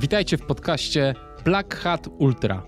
Witajcie w podcaście Black Hat Ultra.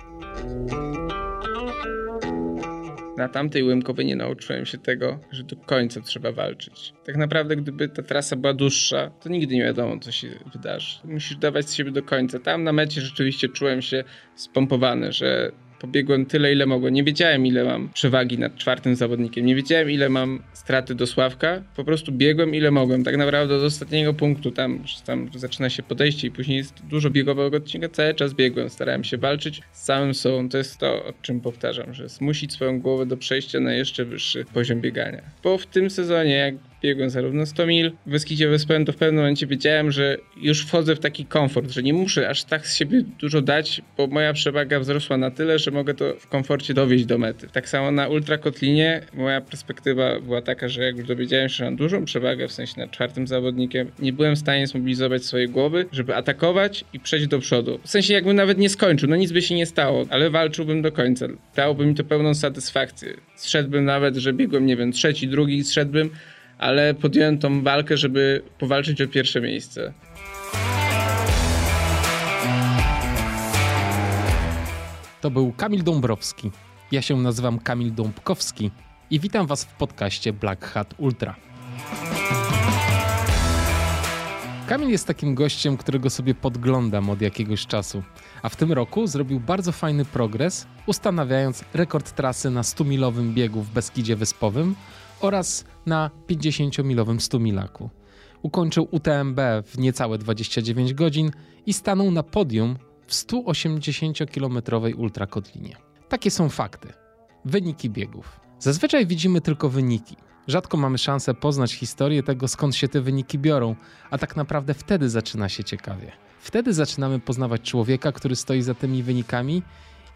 Na tamtej Łymkowej nie nauczyłem się tego, że do końca trzeba walczyć. Tak naprawdę, gdyby ta trasa była dłuższa, to nigdy nie wiadomo, co się wydarzy. Musisz dawać z siebie do końca. Tam na mecie rzeczywiście czułem się spompowany, że pobiegłem tyle, ile mogłem. Nie wiedziałem, ile mam przewagi nad czwartym zawodnikiem. Nie wiedziałem, ile mam straty do Sławka. Po prostu biegłem, ile mogłem. Tak naprawdę do ostatniego punktu, tam, tam zaczyna się podejście i później jest dużo biegowego odcinka. Cały czas biegłem, starałem się walczyć z samym sobą. To jest to, o czym powtarzam, że zmusić swoją głowę do przejścia na jeszcze wyższy poziom biegania. Bo w tym sezonie, jak biegłem zarówno 100 mil w Beskidzie Wyspowym, to w pewnym momencie wiedziałem, że już wchodzę w taki komfort, że nie muszę aż tak z siebie dużo dać, bo moja przewaga wzrosła na tyle, że mogę to w komforcie dowieść do mety. Tak samo na ultrakotlinie moja perspektywa była taka, że jak już dowiedziałem się, że mam dużą przewagę, w sensie nad czwartym zawodnikiem, nie byłem w stanie zmobilizować swojej głowy, żeby atakować i przejść do przodu. W sensie jakbym nawet nie skończył, no nic by się nie stało, ale walczyłbym do końca. Dałoby mi to pełną satysfakcję. Zszedłbym nawet, że biegłem, nie wiem, trzeci, drugi, zszedłbym, ale podjąłem tą walkę, żeby powalczyć o pierwsze miejsce. To był Kamil Dąbrowski. Ja się nazywam Kamil Dąbkowski i witam Was w podcaście Black Hat Ultra. Kamil jest takim gościem, którego sobie podglądam od jakiegoś czasu, a w tym roku zrobił bardzo fajny progres, ustanawiając rekord trasy na 100-milowym biegu w Beskidzie Wyspowym oraz na 50-milowym 100-milaku. Ukończył UTMB w niecałe 29 godzin i stanął na podium w 180-kilometrowej ultrakotlinie. Takie są fakty. Wyniki biegów. Zazwyczaj widzimy tylko wyniki. Rzadko mamy szansę poznać historię tego, skąd się te wyniki biorą, a tak naprawdę wtedy zaczyna się ciekawie. Wtedy zaczynamy poznawać człowieka, który stoi za tymi wynikami,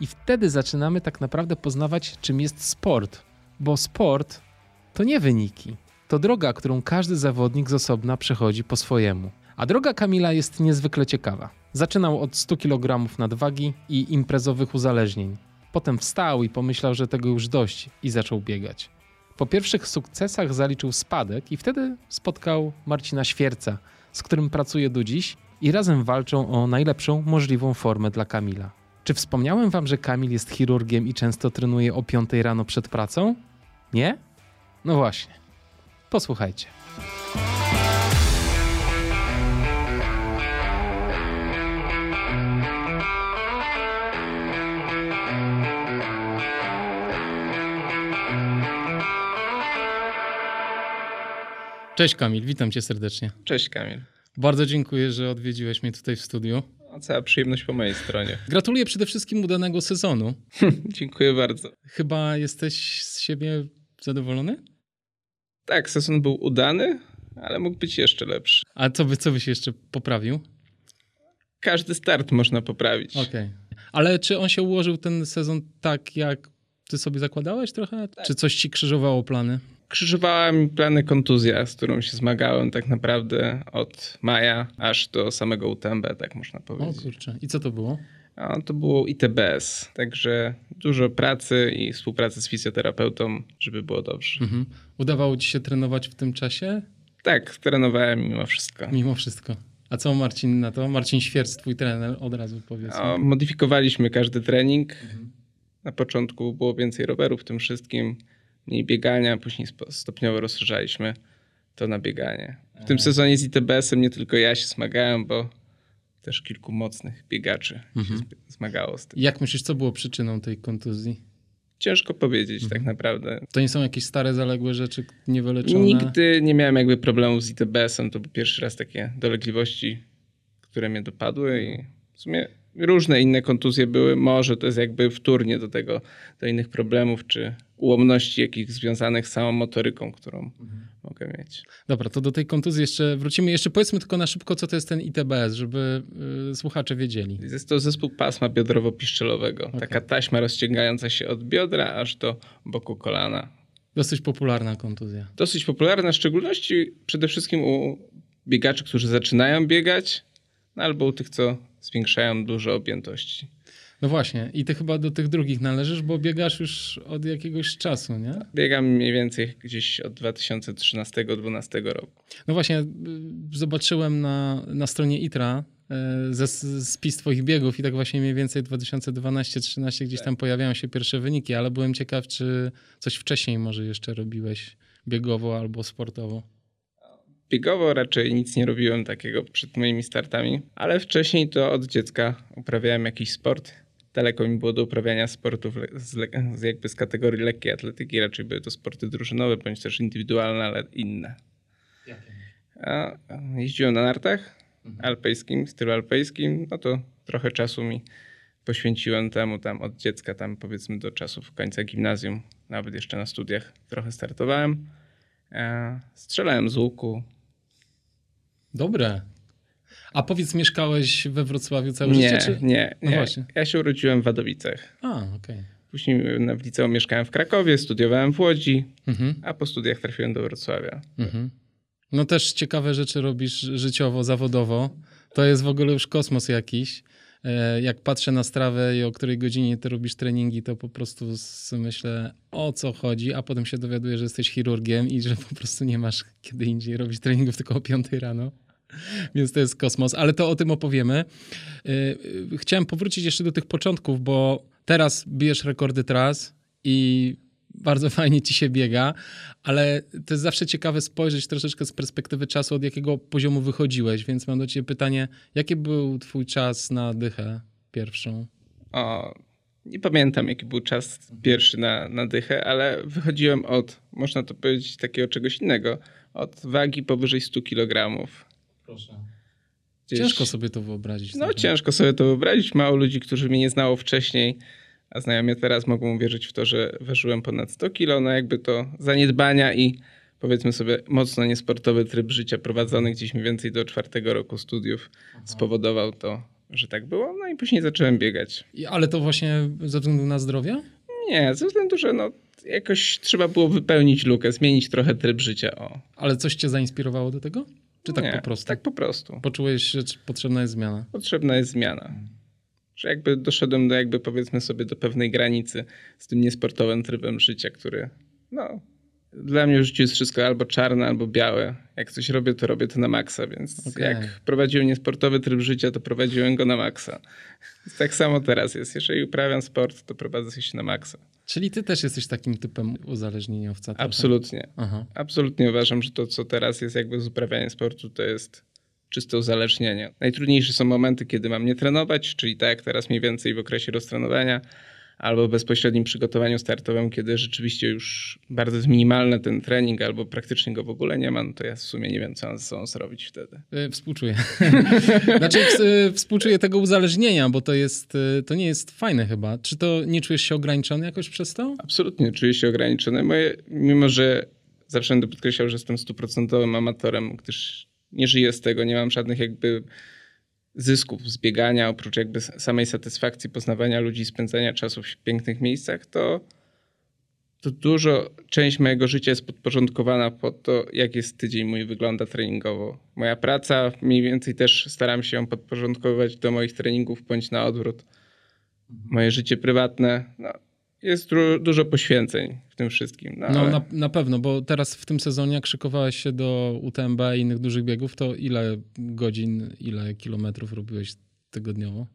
i wtedy zaczynamy tak naprawdę poznawać, czym jest sport. Bo sport to nie wyniki, to droga, którą każdy zawodnik z osobna przechodzi po swojemu. A droga Kamila jest niezwykle ciekawa. Zaczynał od 100 kg nadwagi i imprezowych uzależnień. Potem wstał i pomyślał, że tego już dość i zaczął biegać. Po pierwszych sukcesach zaliczył spadek i wtedy spotkał Marcina Świerca, z którym pracuje do dziś i razem walczą o najlepszą możliwą formę dla Kamila. Czy wspomniałem wam, że Kamil jest chirurgiem i często trenuje o 5 rano przed pracą? Nie? No właśnie. Posłuchajcie. Cześć Kamil, witam cię serdecznie. Cześć Kamil. Bardzo dziękuję, że odwiedziłeś mnie tutaj w studiu. O, cała przyjemność po mojej stronie. Gratuluję przede wszystkim udanego sezonu. Dziękuję bardzo. Chyba jesteś z siebie zadowolony? Tak, sezon był udany, ale mógł być jeszcze lepszy. A co, by, co byś jeszcze poprawił? Każdy start można poprawić. Okej. Okay. Ale czy on się ułożył ten sezon tak, jak ty sobie zakładałeś trochę? Tak. Czy coś ci krzyżowało plany? Krzyżowała mi plany kontuzja, z którą się zmagałem tak naprawdę od maja aż do samego UTMB, tak można powiedzieć. O kurczę. I co to było? A to było ITBS, także dużo pracy i współpracy z fizjoterapeutą, żeby było dobrze. Mhm. Udawało ci się trenować w tym czasie? Tak, trenowałem mimo wszystko. Mimo wszystko. A co Marcin na to? Marcin Świerc, twój trener, od razu powiedz. modyfikowaliśmy każdy trening. Mhm. Na początku było więcej rowerów w tym wszystkim, mniej biegania, później stopniowo rozszerzaliśmy to na bieganie. W tym sezonie z ITBS-em nie tylko ja się zmagałem, bo też kilku mocnych biegaczy mhm. się zmagało z tym. Jak myślisz, co było przyczyną tej kontuzji? Ciężko powiedzieć mhm. tak naprawdę. To nie są jakieś stare, zaległe rzeczy niewyleczone? Nigdy nie miałem jakby problemu z ITBS-em. To był pierwszy raz takie dolegliwości, które mnie dopadły i w sumie różne inne kontuzje były. Może to jest jakby wtórnie do tego, do innych problemów, czy ułomności jakichś związanych z samą motoryką, którą mhm. mogę mieć. Dobra, to do tej kontuzji jeszcze wrócimy. Jeszcze powiedzmy tylko na szybko, co to jest ten ITBS, żeby y, słuchacze wiedzieli. Jest to zespół pasma biodrowo-piszczelowego. Okay. Taka taśma rozciągająca się od biodra aż do boku kolana. Dosyć popularna kontuzja. Dosyć popularna, w szczególności przede wszystkim u biegaczy, którzy zaczynają biegać, no albo u tych, co zwiększają dużo objętości. No właśnie, i ty chyba do tych drugich należysz, bo biegasz już od jakiegoś czasu, nie? Biegam mniej więcej gdzieś od 2013-2012 roku. No właśnie, y, zobaczyłem na, na stronie ITRA e, ze spis twoich biegów i tak właśnie mniej więcej 2012-13 gdzieś tam pojawiają się pierwsze wyniki, ale byłem ciekaw, czy coś wcześniej może jeszcze robiłeś biegowo albo sportowo. Biegowo raczej nic nie robiłem takiego przed moimi startami, ale wcześniej to od dziecka uprawiałem jakiś sport. Daleko mi było do uprawiania sportów z, z jakby z kategorii lekkiej atletyki. Raczej były to sporty drużynowe bądź też indywidualne, ale inne. A jeździłem na nartach mhm. alpejskim, stylu alpejskim, no to trochę czasu mi poświęciłem temu tam od dziecka, tam powiedzmy do czasów końca gimnazjum, nawet jeszcze na studiach trochę startowałem. Strzelałem z łuku, Dobre. A powiedz, mieszkałeś we Wrocławiu całe nie, życie? Czy... Nie, no nie. Właśnie. Ja się urodziłem w Wadowicach. A, okej. Okay. Później w liceum mieszkałem w Krakowie, studiowałem w Łodzi, mhm. a po studiach trafiłem do Wrocławia. Mhm. No też ciekawe rzeczy robisz życiowo, zawodowo. To jest w ogóle już kosmos jakiś. E, jak patrzę na strawę i o której godzinie ty robisz treningi, to po prostu myślę, o co chodzi, a potem się dowiaduję, że jesteś chirurgiem i że po prostu nie masz kiedy indziej robić treningów tylko o 5 rano. Więc to jest kosmos, ale to o tym opowiemy. E, e, chciałem powrócić jeszcze do tych początków, bo teraz bijesz rekordy tras i bardzo fajnie ci się biega, ale to jest zawsze ciekawe spojrzeć troszeczkę z perspektywy czasu, od jakiego poziomu wychodziłeś, więc mam do ciebie pytanie, jaki był twój czas na dychę pierwszą? O, nie pamiętam, jaki był czas pierwszy na, na dychę, ale wychodziłem od, można to powiedzieć, takiego czegoś innego, od wagi powyżej 100 kg. Proszę. Gdzieś... Ciężko sobie to wyobrazić. No, ciężko sobie to wyobrazić. Mało ludzi, którzy mnie nie znało wcześniej, a znajomi teraz mogą uwierzyć w to, że ważyłem ponad 100 kilo, no jakby to zaniedbania i powiedzmy sobie mocno niesportowy tryb życia prowadzony gdzieś mniej więcej do czwartego roku studiów Aha. spowodował to, że tak było. No i później zacząłem biegać. I, ale to właśnie ze względu na zdrowie? Nie, ze względu, że no jakoś trzeba było wypełnić lukę, zmienić trochę tryb życia. O. Ale coś cię zainspirowało do tego? Czy tak Nie, po prostu? tak po prostu. Poczułeś, że potrzebna jest zmiana? Potrzebna jest zmiana że jakby doszedłem do jakby powiedzmy sobie do pewnej granicy z tym niesportowym trybem życia, który no dla mnie w życiu jest wszystko albo czarne, albo białe. Jak coś robię, to robię to na maksa, więc okay. jak prowadziłem niesportowy tryb życia, to prowadziłem go na maksa. Tak samo teraz jest. Jeżeli uprawiam sport, to prowadzę się na maksa. Czyli ty też jesteś takim typem uzależnieniowca? Absolutnie. Aha. Absolutnie uważam, że to, co teraz jest jakby z uprawianiem sportu, to jest czyste uzależnienie. Najtrudniejsze są momenty, kiedy mam nie trenować, czyli tak jak teraz mniej więcej w okresie roztrenowania, albo w bezpośrednim przygotowaniu startowym, kiedy rzeczywiście już bardzo jest minimalny ten trening, albo praktycznie go w ogóle nie ma, no to ja w sumie nie wiem, co mam ze sobą zrobić wtedy. E, współczuję. znaczy e, współczuję tego uzależnienia, bo to jest, e, to nie jest fajne chyba. Czy to nie czujesz się ograniczony jakoś przez to? Absolutnie czuję się ograniczony. Moje, mimo, że zawsze będę podkreślał, że jestem stuprocentowym amatorem, gdyż nie żyję z tego, nie mam żadnych jakby zysków z biegania, oprócz jakby samej satysfakcji poznawania ludzi, spędzania czasu w pięknych miejscach, to, to dużo, część mojego życia jest podporządkowana pod to, jak jest tydzień mój wygląda treningowo. Moja praca mniej więcej też staram się ją podporządkowywać do moich treningów, bądź na odwrót. Moje życie prywatne, no, jest dużo poświęceń w tym wszystkim. No, no ale... na, na, pewno, bo teraz w tym sezonie, jak szykowałeś się do UTMB i innych dużych biegów, to ile godzin, ile kilometrów robiłeś tygodniowo?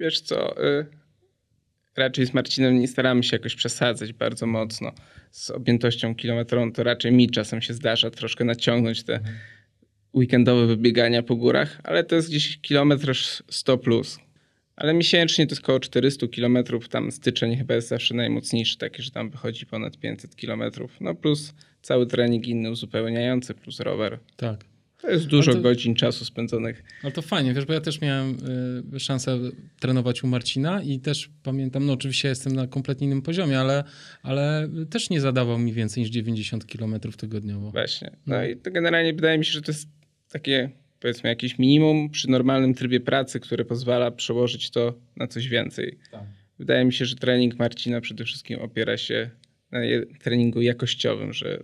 Wiesz co, y raczej z Marcinem nie staramy się jakoś przesadzać bardzo mocno z objętością kilometrową, to raczej mi czasem się zdarza troszkę naciągnąć te mhm. weekendowe wybiegania po górach, ale to jest gdzieś kilometr 100 plus ale miesięcznie to jest około 400 km. Tam styczeń chyba jest zawsze najmocniejszy, taki, że tam wychodzi ponad 500 km. No plus cały trening inny uzupełniający, plus rower. Tak. To jest dużo to, godzin czasu spędzonych. Ale to fajnie, wiesz, bo ja też miałem y, szansę trenować u Marcina i też pamiętam, no oczywiście jestem na kompletnie innym poziomie, ale, ale też nie zadawał mi więcej niż 90 km tygodniowo. Właśnie. No, no i to generalnie wydaje mi się, że to jest takie powiedzmy jakieś minimum przy normalnym trybie pracy, które pozwala przełożyć to na coś więcej. Tak. Wydaje mi się, że trening Marcina przede wszystkim opiera się na treningu jakościowym, że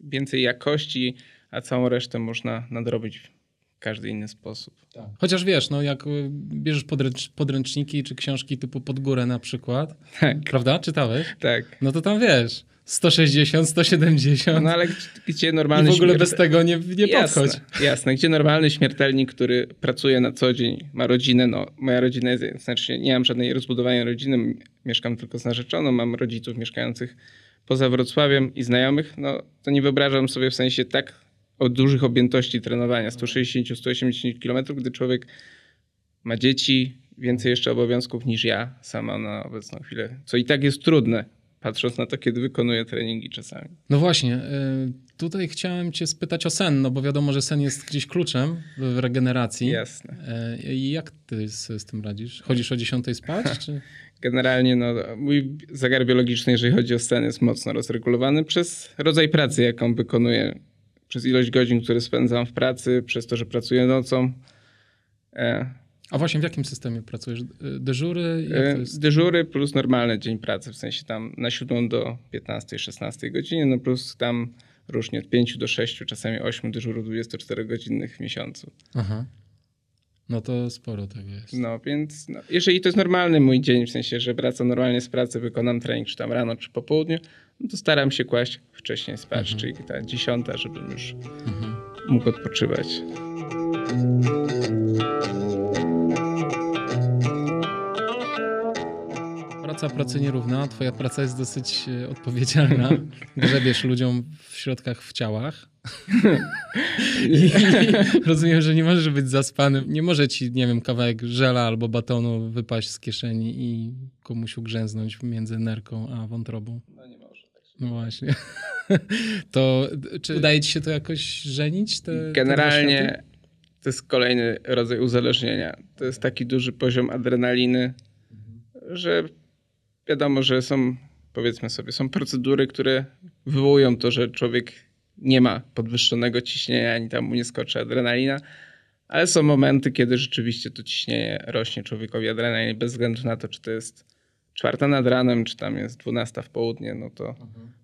więcej jakości, a całą resztę można nadrobić w każdy inny sposób. Tak. Chociaż wiesz, no jak y, bierzesz podręcz, podręczniki czy książki typu Pod górę na przykład, tak. prawda? Czytałeś? Tak. No to tam wiesz, 160, 170. No ale gdzie normalny I w ogóle śmiertel- bez tego nie, nie jasne, podchodź. Jasne, gdzie normalny śmiertelnik, który pracuje na co dzień, ma rodzinę, no moja rodzina jest, znaczy nie mam żadnej rozbudowanej rodziny, mieszkam tylko z narzeczoną, mam rodziców mieszkających poza Wrocławiem i znajomych, no to nie wyobrażam sobie w sensie tak o dużych objętości trenowania, 160-180 km, gdy człowiek ma dzieci, więcej jeszcze obowiązków niż ja sama na obecną chwilę, co i tak jest trudne, patrząc na to, kiedy wykonuję treningi czasami. No właśnie, y, tutaj chciałem cię spytać o sen, no bo wiadomo, że sen jest gdzieś kluczem w regeneracji. Jasne. Y, I jak ty sobie z tym radzisz? Chodzisz o 10 spać? Czy... Generalnie no, mój zegar biologiczny, jeżeli chodzi o sen, jest mocno rozregulowany przez rodzaj pracy, jaką wykonuję, przez ilość godzin, które spędzam w pracy, przez to, że pracuję nocą. A właśnie w jakim systemie pracujesz? Y, Dyżury? Jest? dyżury plus normalny dzień pracy, w sensie tam na 7 do 15-16 godziny, no plus tam różnie od 5 do 6, czasami 8 dyżurów 24-godzinnych w miesiącu. Aha. No to sporo tego jest. No więc no, jeżeli to jest normalny mój dzień, w sensie, że wracam normalnie z pracy, wykonam trening, czy tam rano, czy po południu, no to staram się kłaść wcześniej spać, Mhm. czyli ta dziesiąta, żebym już Mhm. mógł odpoczywać. Praca pracy nierówna, twoja praca jest dosyć e, odpowiedzialna. Grzebiesz ludziom w środkach w ciałach. I rozumiem, że nie możesz być zaspany. Nie może ci, nie wiem, kawałek żela albo batonu wypaść z kieszeni i komuś ugrzęznąć między nerką a wątrobą. No nie może. No właśnie. To czy udaje ci się to jakoś żenić? Te, te? Generalnie to jest kolejny rodzaj uzależnienia. To jest taki duży poziom adrenaliny, że wiadomo, że są, powiedzmy sobie, są procedury, które wywołują to, że człowiek nie ma podwyższonego ciśnienia, ani tam mu nie skoczy adrenalina, ale są momenty, kiedy rzeczywiście to ciśnienie rośnie człowiekowi adrenaliny bez względu na to, czy to jest czwarta nad ranem, czy tam jest dwunasta w południe, no to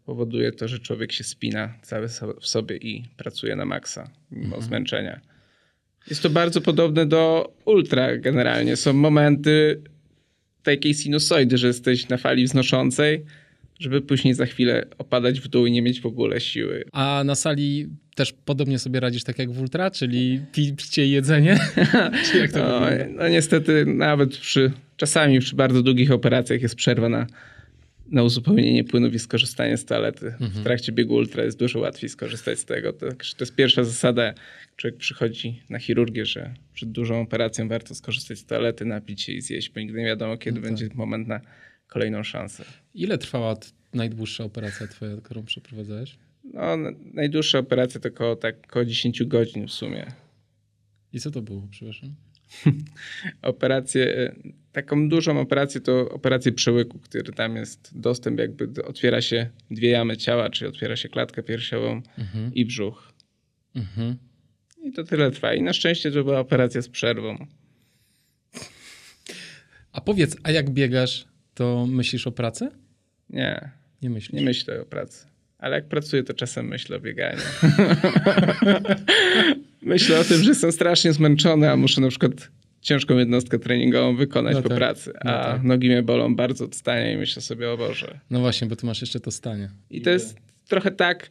powoduje to, że człowiek się spina cały w sobie i pracuje na maksa, mimo zmęczenia. Jest to bardzo podobne do ultra generalnie. Są momenty takiej sinusoidy, że jesteś na fali wznoszącej, żeby później za chwilę opadać w dół i nie mieć w ogóle siły. A na sali też podobnie sobie radzisz tak jak w ultra, czyli picie jedzenie? Czy jak to No, no niestety nawet przy, czasami przy bardzo długich operacjach jest przerwa na, na uzupełnienie płynów i skorzystanie z toalety. W trakcie biegu ultra jest dużo łatwiej skorzystać z tego. To, to jest pierwsza zasada, człowiek przychodzi na chirurgię, że przed dużą operacją warto skorzystać z toalety, napić się i zjeść, bo nigdy nie wiadomo, kiedy No tak. będzie moment na kolejną szansę. Ile trwała najdłuższa operacja twoja, którą przeprowadzałeś? No, najdłuższa operacja to około, tak, około 10 godzin w sumie. I co to było, przepraszam? operację, e, taką dużą operację to operację przełyku, który tam jest dostęp jakby, otwiera się dwie jamy ciała, czyli otwiera się klatkę piersiową Mhm. i brzuch. Mhm. I to tyle trwa. I na szczęście to była operacja z przerwą. A powiedz, a jak biegasz, to myślisz o pracy? Nie, Nie myślisz. nie myślę o pracy. Ale jak pracuję, to czasem myślę o bieganiu. myślę o tym, że jestem strasznie zmęczony, a muszę na przykład ciężką jednostkę treningową wykonać No po tak, pracy. no A tak. nogi mnie bolą bardzo od stania i myślę sobie, o Boże, No właśnie, bo ty masz jeszcze to stanie. I to jest trochę tak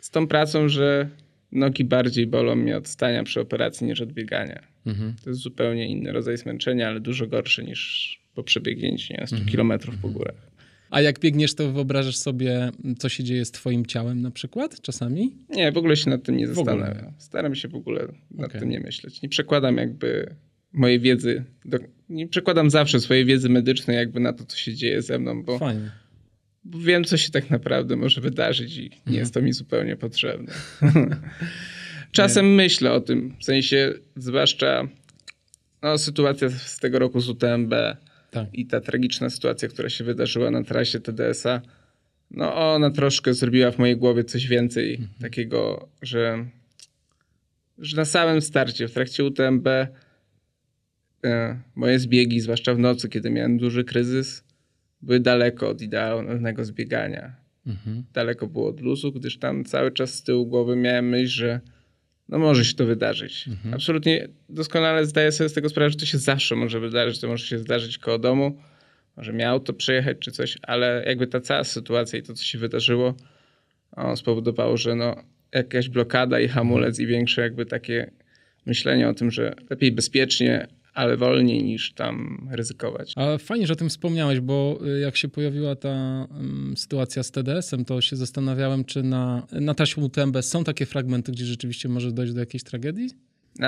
z tą pracą, że nogi bardziej bolą mnie od stania przy operacji niż od biegania. Mhm. To jest zupełnie inny rodzaj zmęczenia, ale dużo gorszy niż po przebiegnięciu nie, wiem, 100 Mhm. kilometrów po górach. A jak biegniesz, to wyobrażasz sobie, co się dzieje z twoim ciałem na przykład czasami? Nie, w ogóle się nad tym nie zastanawiam. Staram się w ogóle nad Okej. tym nie myśleć. Nie przekładam jakby mojej wiedzy, do, nie przekładam zawsze swojej wiedzy medycznej jakby na to, co się dzieje ze mną, bo, bo wiem, co się tak naprawdę może wydarzyć i Mhm. nie jest to mi zupełnie potrzebne. Czasem myślę o tym, w sensie zwłaszcza no, sytuacja z tego roku z UTMB Tak. i ta tragiczna sytuacja, która się wydarzyła na trasie TDS-a, no ona troszkę zrobiła w mojej głowie coś więcej Mhm. takiego, że, że na samym starcie, w trakcie UTMB moje zbiegi, zwłaszcza w nocy, kiedy miałem duży kryzys, były daleko od idealnego zbiegania Mhm. daleko było od luzu, gdyż tam cały czas z tyłu głowy miałem myśl, że no może się to wydarzyć. Mhm. Absolutnie doskonale zdaję sobie z tego sprawę, że to się zawsze może wydarzyć, to może się zdarzyć koło domu, może miał to przejechać czy coś, ale jakby ta cała sytuacja i to, co się wydarzyło, spowodowało, że no, jakaś blokada i hamulec i większe jakby takie myślenie o tym, że lepiej bezpiecznie, ale wolniej niż tam ryzykować. Ale fajnie, że o tym wspomniałeś, bo y, jak się pojawiła ta um, sytuacja z TDS-em, to się zastanawiałem, czy na, na taśmie UTMB są takie fragmenty, gdzie rzeczywiście może dojść do jakiejś tragedii?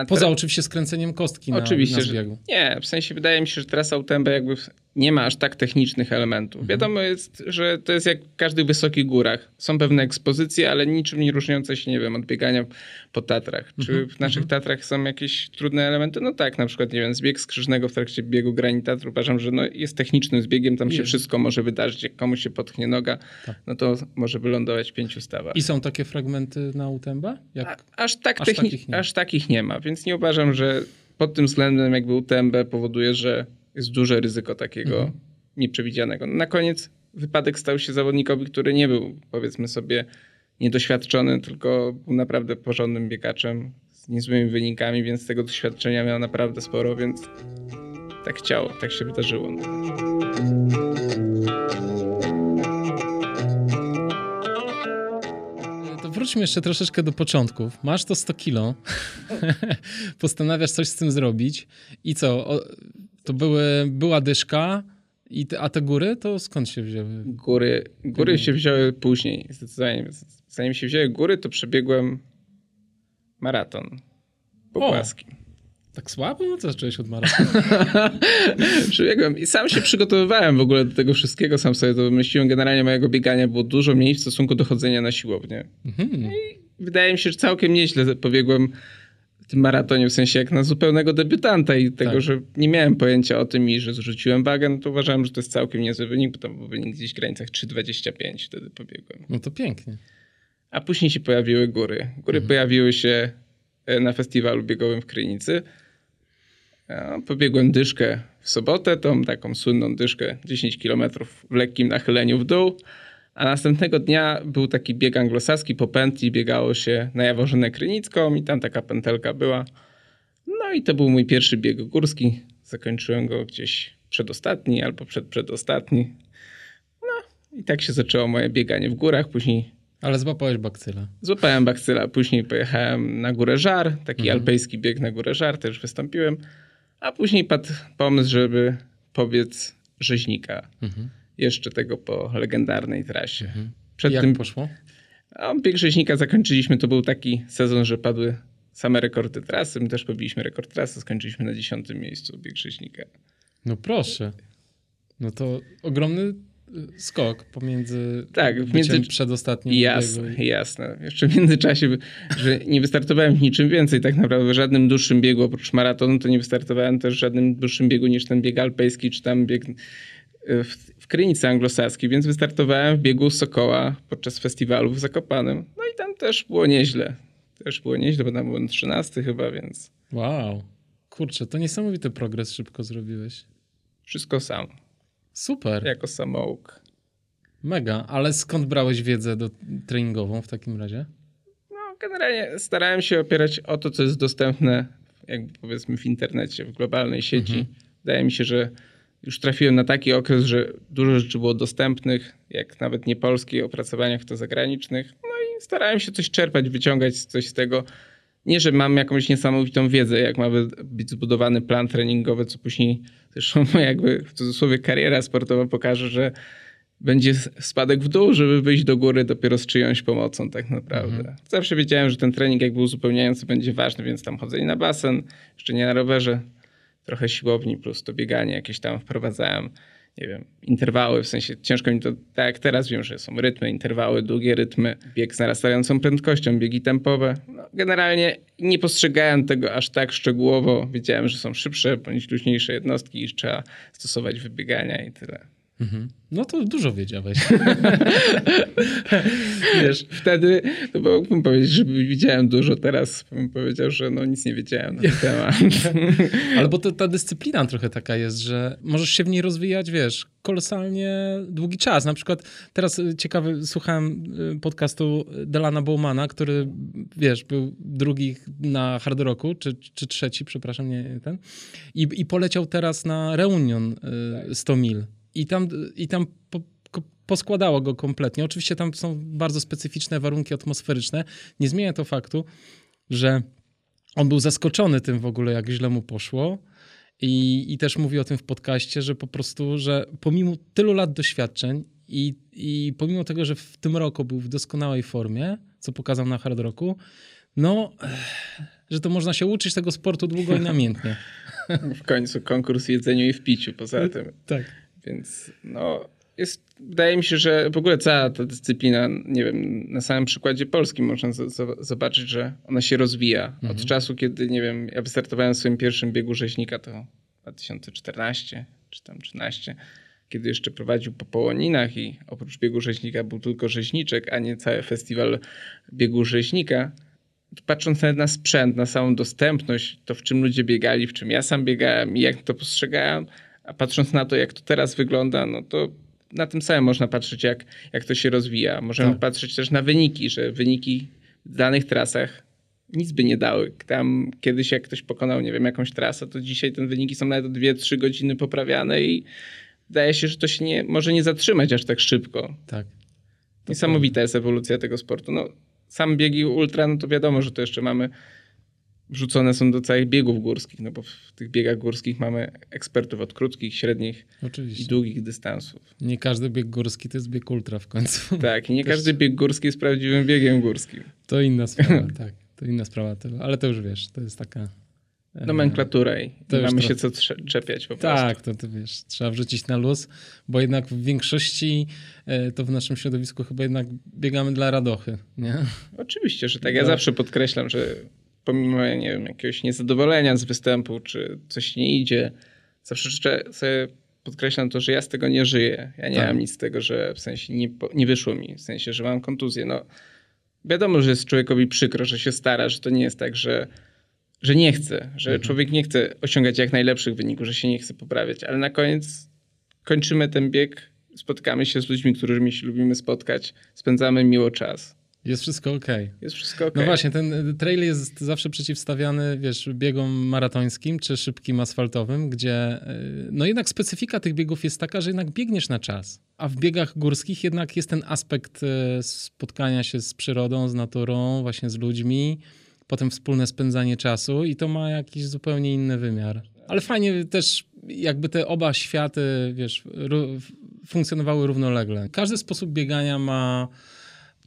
Poza oczywiście skręceniem kostki oczywiście, na, na zbiegu. Że, nie, w sensie wydaje mi się, że trasa UTMB jakby nie ma aż tak technicznych elementów. Mhm. Wiadomo jest, że to jest jak w każdych wysokich górach. Są pewne ekspozycje, ale niczym nie różniące się, nie wiem, od biegania po Tatrach. Czy mhm. w naszych mhm. Tatrach są jakieś trudne elementy? No tak, na przykład, nie wiem, zbieg skrzyżnego w trakcie biegu Grani Tatr uważam, że no, jest technicznym zbiegiem, tam jest. się wszystko może wydarzyć. Jak komuś się potknie noga, tak. no to może wylądować w pięciu stawach. I są takie fragmenty na UTMB? Jak... A, aż, tak aż, techni- takich aż takich nie ma, więc nie uważam, że pod tym względem jakby UTMB powoduje, że jest duże ryzyko takiego mhm. nieprzewidzianego. Na koniec wypadek stał się zawodnikowi, który nie był, powiedzmy sobie, niedoświadczony, tylko był naprawdę porządnym biegaczem z niezłymi wynikami, więc tego doświadczenia miał naprawdę sporo, więc tak chciało, tak się wydarzyło. Wróćmy jeszcze troszeczkę do początków. Masz to 100 kilo, postanawiasz coś z tym zrobić i co? To były, była dyszka, i te, a te góry to skąd się wzięły? Góry, góry się wzięły później, zdecydowanie. Zanim się wzięły góry, to przebiegłem maraton po płaskim. Tak słabo? No zacząłeś od maratonu? Przebiegłem i sam się przygotowywałem w ogóle do tego wszystkiego, sam sobie to wymyśliłem. Generalnie mojego biegania było dużo mniej w stosunku do chodzenia na siłownię. Mhm. I wydaje mi się, że całkiem nieźle pobiegłem tym maratonie, w sensie jak na zupełnego debiutanta i tego, tak. że nie miałem pojęcia o tym i że zrzuciłem wagę, no to uważałem, że to jest całkiem niezły wynik, bo to był wynik gdzieś w granicach 3,25 wtedy pobiegłem. No to pięknie. A później się pojawiły góry. Góry mhm. pojawiły się e, na festiwalu biegowym w Krynicy. Pobiegłem dyszkę w sobotę, tą taką słynną dyszkę 10 km w lekkim nachyleniu w dół. A następnego dnia był taki bieg anglosaski po pętli, biegało się na Jaworzynę Krynicką i tam taka pętelka była. No i to był mój pierwszy bieg górski. Zakończyłem go gdzieś przedostatni albo przedprzedostatni. No i tak się zaczęło moje bieganie w górach. Później ale złapałeś bakcyla. Złapałem bakcyla, później pojechałem na górę Żar, taki mhm. alpejski bieg na górę Żar, też wystąpiłem. A później padł pomysł, żeby powiedz rzeźnika. Mhm jeszcze tego po legendarnej trasie. Mhm. Przed Jak tym poszło? A bieg rzeźnika zakończyliśmy, to był taki sezon, że padły same rekordy trasy. My też pobiliśmy rekord trasy, skończyliśmy na dziesiątym miejscu bieg rzeźnika. No proszę. No to ogromny y, skok pomiędzy tak, między... przedostatnim jasne, biegu. Jasne. Jeszcze w międzyczasie, że nie wystartowałem w niczym więcej tak naprawdę, w żadnym dłuższym biegu oprócz maratonu, to nie wystartowałem też w żadnym dłuższym biegu niż ten bieg alpejski, czy tam bieg w, w Krynicy anglosaskiej, więc wystartowałem w biegu Sokoła podczas festiwalu w Zakopanem. No i tam też było nieźle. Też było nieźle, bo tam byłem 13 chyba, więc... Wow. Kurczę, to niesamowity progres szybko zrobiłeś. Wszystko sam. Super. Jako samouk. Mega, ale skąd brałeś wiedzę do, treningową w takim razie? No, generalnie starałem się opierać o to, co jest dostępne, jakby powiedzmy w internecie, w globalnej sieci. Mhm. Wydaje mi się, że już trafiłem na taki okres, że dużo rzeczy było dostępnych, jak nawet nie polskie opracowaniach, to zagranicznych. No i starałem się coś czerpać, wyciągać coś z tego. Nie, że mam jakąś niesamowitą wiedzę, jak ma być zbudowany plan treningowy, co później zresztą jakby w cudzysłowie kariera sportowa pokaże, że będzie spadek w dół, żeby wyjść do góry dopiero z czyjąś pomocą tak naprawdę. Mhm. Zawsze wiedziałem, że ten trening jakby uzupełniający będzie ważny, więc tam chodzenie na basen, jeszcze nie na rowerze, trochę siłowni plus to bieganie jakieś tam wprowadzałem, nie wiem, interwały, w sensie ciężko mi to, tak jak teraz wiem, że są rytmy, interwały, długie rytmy, bieg z narastającą prędkością, biegi tempowe. No, generalnie nie postrzegałem tego aż tak szczegółowo. Wiedziałem, że są szybsze bądź luźniejsze jednostki i trzeba stosować wybiegania i tyle. Mhm. No to dużo wiedziałeś. Wiesz, wtedy to mógłbym powiedzieć, że widziałem dużo, teraz bym powiedział, że no nic nie wiedziałem na ten temat. Ale bo to, ta dyscyplina trochę taka jest, że możesz się w niej rozwijać, wiesz, kolosalnie długi czas. Na przykład teraz ciekawy, słuchałem y, podcastu Delana Bowmana, który, wiesz, był drugi na Hard Rocku, czy, czy trzeci, przepraszam, nie ten. I, I poleciał teraz na Reunion 100 y, mil i tam, i tam po, poskładało go kompletnie. Oczywiście tam są bardzo specyficzne warunki atmosferyczne. Nie zmienia to faktu, że on był zaskoczony tym w ogóle, jak źle mu poszło. I, I też mówi o tym w podcaście, że po prostu, że pomimo tylu lat doświadczeń i, i pomimo tego, że w tym roku był w doskonałej formie, co pokazał na Hard Rocku, no, że to można się uczyć tego sportu długo i namiętnie. W końcu konkurs w jedzeniu i w piciu poza tym. Tak. Więc no, jest, wydaje mi się, że w ogóle cała ta dyscyplina, nie wiem, na samym przykładzie polskim można z, z, zobaczyć, że ona się rozwija. Mhm. Od czasu, kiedy, nie wiem, ja wystartowałem w swoim pierwszym biegu rzeźnika, to 2014 czy tam 13, kiedy jeszcze prowadził po Połoninach i oprócz biegu rzeźnika był tylko rzeźniczek, a nie cały festiwal biegu rzeźnika. Patrząc nawet na sprzęt, na samą dostępność, to w czym ludzie biegali, w czym ja sam biegałem i jak to postrzegałem, a patrząc na to, jak to teraz wygląda, no to na tym samym można patrzeć, jak, jak to się rozwija. Możemy tak. patrzeć też na wyniki, że wyniki w danych trasach nic by nie dały. Tam kiedyś jak ktoś pokonał, nie wiem, jakąś trasę, to dzisiaj te wyniki są nawet o 2-3 godziny poprawiane i wydaje się, że to się nie, może nie zatrzymać aż tak szybko. Tak. Niesamowita jest ewolucja tego sportu. No, sam biegi ultra, no to wiadomo, że to jeszcze mamy wrzucone są do całych biegów górskich, no bo w tych biegach górskich mamy ekspertów od krótkich, średnich Oczywiście. i długich dystansów. Nie każdy bieg górski to jest bieg ultra w końcu. Tak, i nie Też... każdy bieg górski jest prawdziwym biegiem górskim. To inna sprawa, tak. To inna sprawa, ale to już wiesz, to jest taka... E, Nomenklatura i to mamy się co czepiać po prostu. Tak, to, to wiesz, trzeba wrzucić na luz, bo jednak w większości e, to w naszym środowisku chyba jednak biegamy dla radochy, nie? Oczywiście, że tak. Ja zawsze podkreślam, że pomimo, nie wiem, jakiegoś niezadowolenia z występu, czy coś nie idzie, zawsze sobie podkreślam to, że ja z tego nie żyję. Ja nie tak. mam nic z tego, że w sensie nie, nie wyszło mi, w sensie, że mam kontuzję. No, wiadomo, że jest człowiekowi przykro, że się stara, że to nie jest tak, że, że nie chce, że mhm. człowiek nie chce osiągać jak najlepszych wyników, że się nie chce poprawiać, ale na koniec kończymy ten bieg, spotykamy się z ludźmi, którymi się lubimy spotkać, spędzamy miło czas. Jest wszystko ok. Jest wszystko ok. No właśnie, ten trail jest zawsze przeciwstawiany, wiesz, biegom maratońskim czy szybkim asfaltowym, gdzie y, no jednak specyfika tych biegów jest taka, że jednak biegniesz na czas. A w biegach górskich jednak jest ten aspekt y, spotkania się z przyrodą, z naturą, właśnie z ludźmi, potem wspólne spędzanie czasu i to ma jakiś zupełnie inny wymiar. Ale fajnie też jakby te oba światy, wiesz, funkcjonowały równolegle. Każdy sposób biegania ma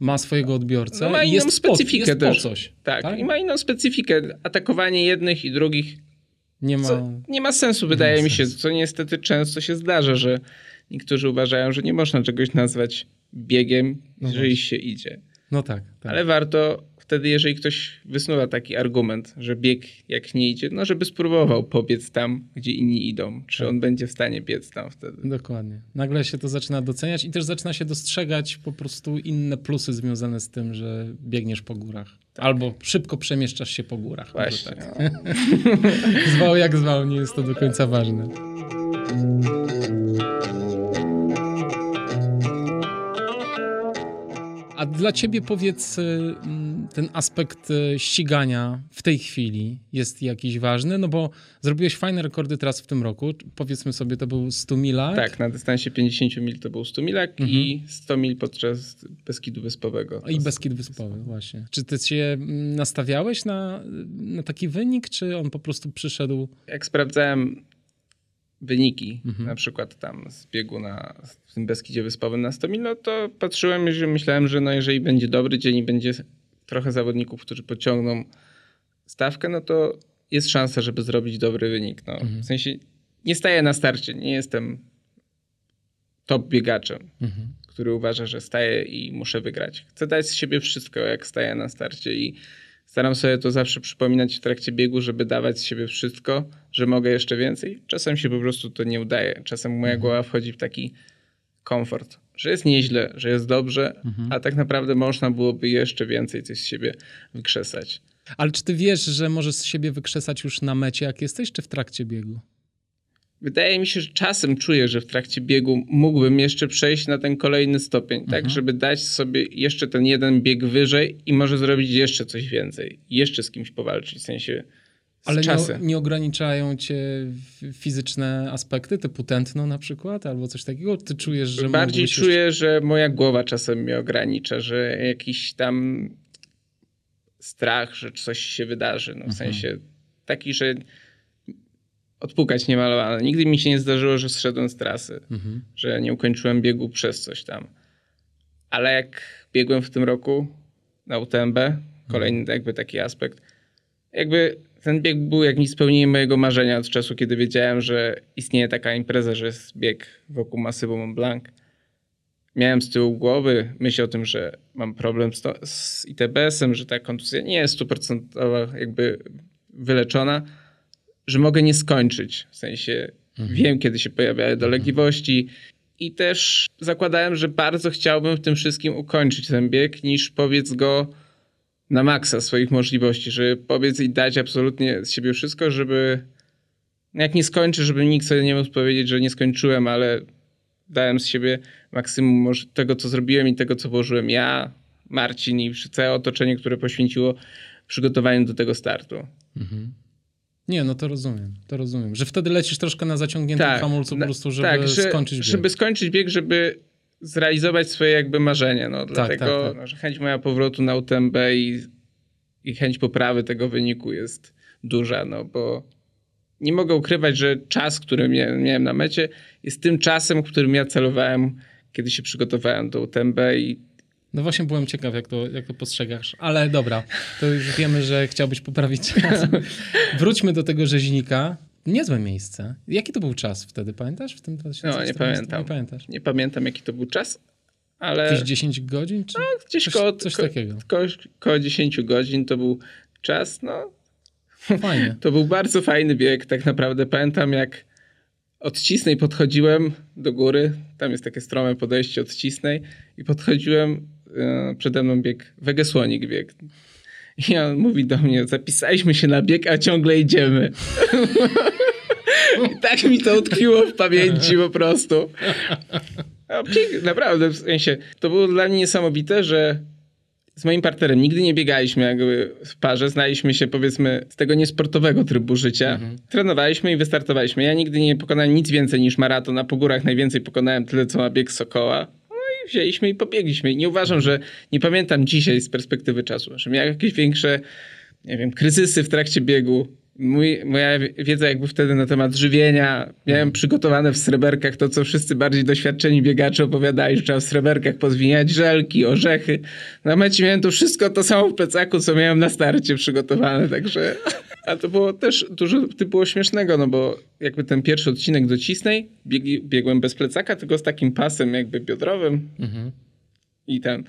ma swojego odbiorcę no, ma inną jest specyfikę jest też. coś. Tak, tak, i ma inną specyfikę. Atakowanie jednych i drugich nie ma, co, nie ma sensu, wydaje ma mi się, co niestety często się zdarza, że niektórzy uważają, że nie można czegoś nazwać biegiem, no jeżeli właśnie. się idzie. No tak, tak. Ale warto wtedy, jeżeli ktoś wysnuwa taki argument, że bieg jak nie idzie, no żeby spróbował pobiec tam, gdzie inni idą. Czy tak. on będzie w stanie biec tam wtedy? Dokładnie. Nagle się to zaczyna doceniać i też zaczyna się dostrzegać po prostu inne plusy związane z tym, że biegniesz po górach. Tak. Albo szybko przemieszczasz się po górach. Właśnie. Tak. No. zwał jak zwał, nie jest to do końca ważne. A dla ciebie powiedz, y, mm, ten aspekt y, ścigania w tej chwili jest jakiś ważny? No bo zrobiłeś fajne rekordy teraz w tym roku. Powiedzmy sobie, to był 100 milak. Tak, na dystansie 50 mil to był 100 milak mhm. i 100 mil podczas Beskidu Wyspowego. I Beskid Wyspowy, właśnie. Czy ty się mm, nastawiałeś na, na taki wynik, czy on po prostu przyszedł? Jak sprawdzałem wyniki, mhm. na przykład tam z biegu na w tym Beskidzie Wyspowym na 100 mil, no to patrzyłem i myślałem, że no jeżeli będzie dobry dzień i będzie trochę zawodników, którzy pociągną stawkę, no to jest szansa, żeby zrobić dobry wynik. No. Mhm. W sensie nie staję na starcie, nie jestem top biegaczem, mhm. który uważa, że staję i muszę wygrać. Chcę dać z siebie wszystko, jak staję na starcie i Staram sobie to zawsze przypominać w trakcie biegu, żeby dawać z siebie wszystko, że mogę jeszcze więcej. Czasem się po prostu to nie udaje. Czasem moja mhm. głowa wchodzi w taki komfort, że jest nieźle, że jest dobrze, mhm. a tak naprawdę można byłoby jeszcze więcej coś z siebie wykrzesać. Ale czy ty wiesz, że możesz z siebie wykrzesać już na mecie, jak jesteś, czy w trakcie biegu? Wydaje mi się, że czasem czuję, że w trakcie biegu mógłbym jeszcze przejść na ten kolejny stopień, tak, mhm. tak, żeby dać sobie jeszcze ten jeden bieg wyżej i może zrobić jeszcze coś więcej, jeszcze z kimś powalczyć, w sensie Ale nie, nie ograniczają cię fizyczne aspekty, typu tętno na przykład, albo coś takiego? Ty czujesz, że Bardziej czuję, jeszcze... że moja głowa czasem mnie ogranicza, że jakiś tam strach, że coś się wydarzy. No, w mhm. sensie taki, że odpukać niemalowano. Nigdy mi się nie zdarzyło, że zszedłem z trasy, mhm. że nie ukończyłem biegu przez coś tam. Ale jak biegłem w tym roku na UTMB, kolejny mhm. jakby taki aspekt, jakby ten bieg był jakimś spełnieniem mojego marzenia od czasu, kiedy wiedziałem, że istnieje taka impreza, że jest bieg wokół masywu Mont Blanc. Miałem z tyłu głowy myśl o tym, że mam problem z, z ITBS-em, że ta kontuzja nie jest stuprocentowa jakby wyleczona, że mogę nie skończyć. W sensie mhm. wiem, kiedy się pojawiają dolegliwości i też zakładałem, że bardzo chciałbym w tym wszystkim ukończyć ten bieg, niż powiedz go na maksa swoich możliwości, żeby powiedz i dać absolutnie z siebie wszystko, żeby jak nie skończę, żeby nikt sobie nie mógł powiedzieć, że nie skończyłem, ale dałem z siebie maksimum tego, co zrobiłem i tego, co włożyłem ja, Marcin i całe otoczenie, które poświęciło przygotowaniu do tego startu. Mhm. Nie, no to rozumiem, to rozumiem. Że wtedy lecisz troszkę na zaciągniętym tak, hamulcu po prostu, żeby tak, że, skończyć bieg. Żeby skończyć bieg, żeby zrealizować swoje jakby marzenie. No, tak, dlatego tak, tak. że chęć moja powrotu na UTMB i, i chęć poprawy tego wyniku jest duża, no bo nie mogę ukrywać, że czas, który miałem na mecie jest tym czasem, którym ja celowałem, kiedy się przygotowałem do UTMB i no właśnie byłem ciekaw, jak to, jak to postrzegasz. Ale dobra, to już wiemy, że chciałbyś poprawić czas. Wróćmy do tego rzeźnika. Niezłe miejsce. Jaki to był czas wtedy, pamiętasz? W tym 2014? No, nie pamiętam. Nie, pamiętasz. nie pamiętam, jaki to był czas, ale... Jakieś 10 godzin? Czy no, gdzieś coś, koło, coś takiego. Ko, koło 10 godzin to był czas, no... Fajnie. To był bardzo fajny bieg, tak naprawdę. Pamiętam, jak od Cisnej podchodziłem do góry, tam jest takie strome podejście od Cisnej i podchodziłem przede mną bieg, Wegesłonik bieg. I on mówi do mnie, zapisaliśmy się na bieg, a ciągle idziemy. I tak mi to utkwiło w pamięci po prostu. A bieg, naprawdę, w sensie, to było dla mnie niesamowite, że z moim partnerem nigdy nie biegaliśmy jakby w parze, znaliśmy się powiedzmy z tego niesportowego trybu życia. Mhm. Trenowaliśmy i wystartowaliśmy. Ja nigdy nie pokonałem nic więcej niż maraton, na pogórach najwięcej pokonałem tyle, co ma bieg Sokoła wzięliśmy i pobiegliśmy. I nie uważam, że nie pamiętam dzisiaj z perspektywy czasu, że miałem jakieś większe, nie wiem, kryzysy w trakcie biegu. Mój, moja wiedza jakby wtedy na temat żywienia, miałem przygotowane w sreberkach to, co wszyscy bardziej doświadczeni biegacze opowiadali, że trzeba w sreberkach pozwiniać żelki, orzechy. Na mecie miałem to wszystko to samo w plecaku, co miałem na starcie przygotowane, także... A to było też dużo było śmiesznego, no bo jakby ten pierwszy odcinek do Cisnej bieg, biegłem bez plecaka, tylko z takim pasem jakby biodrowym mhm. i ten...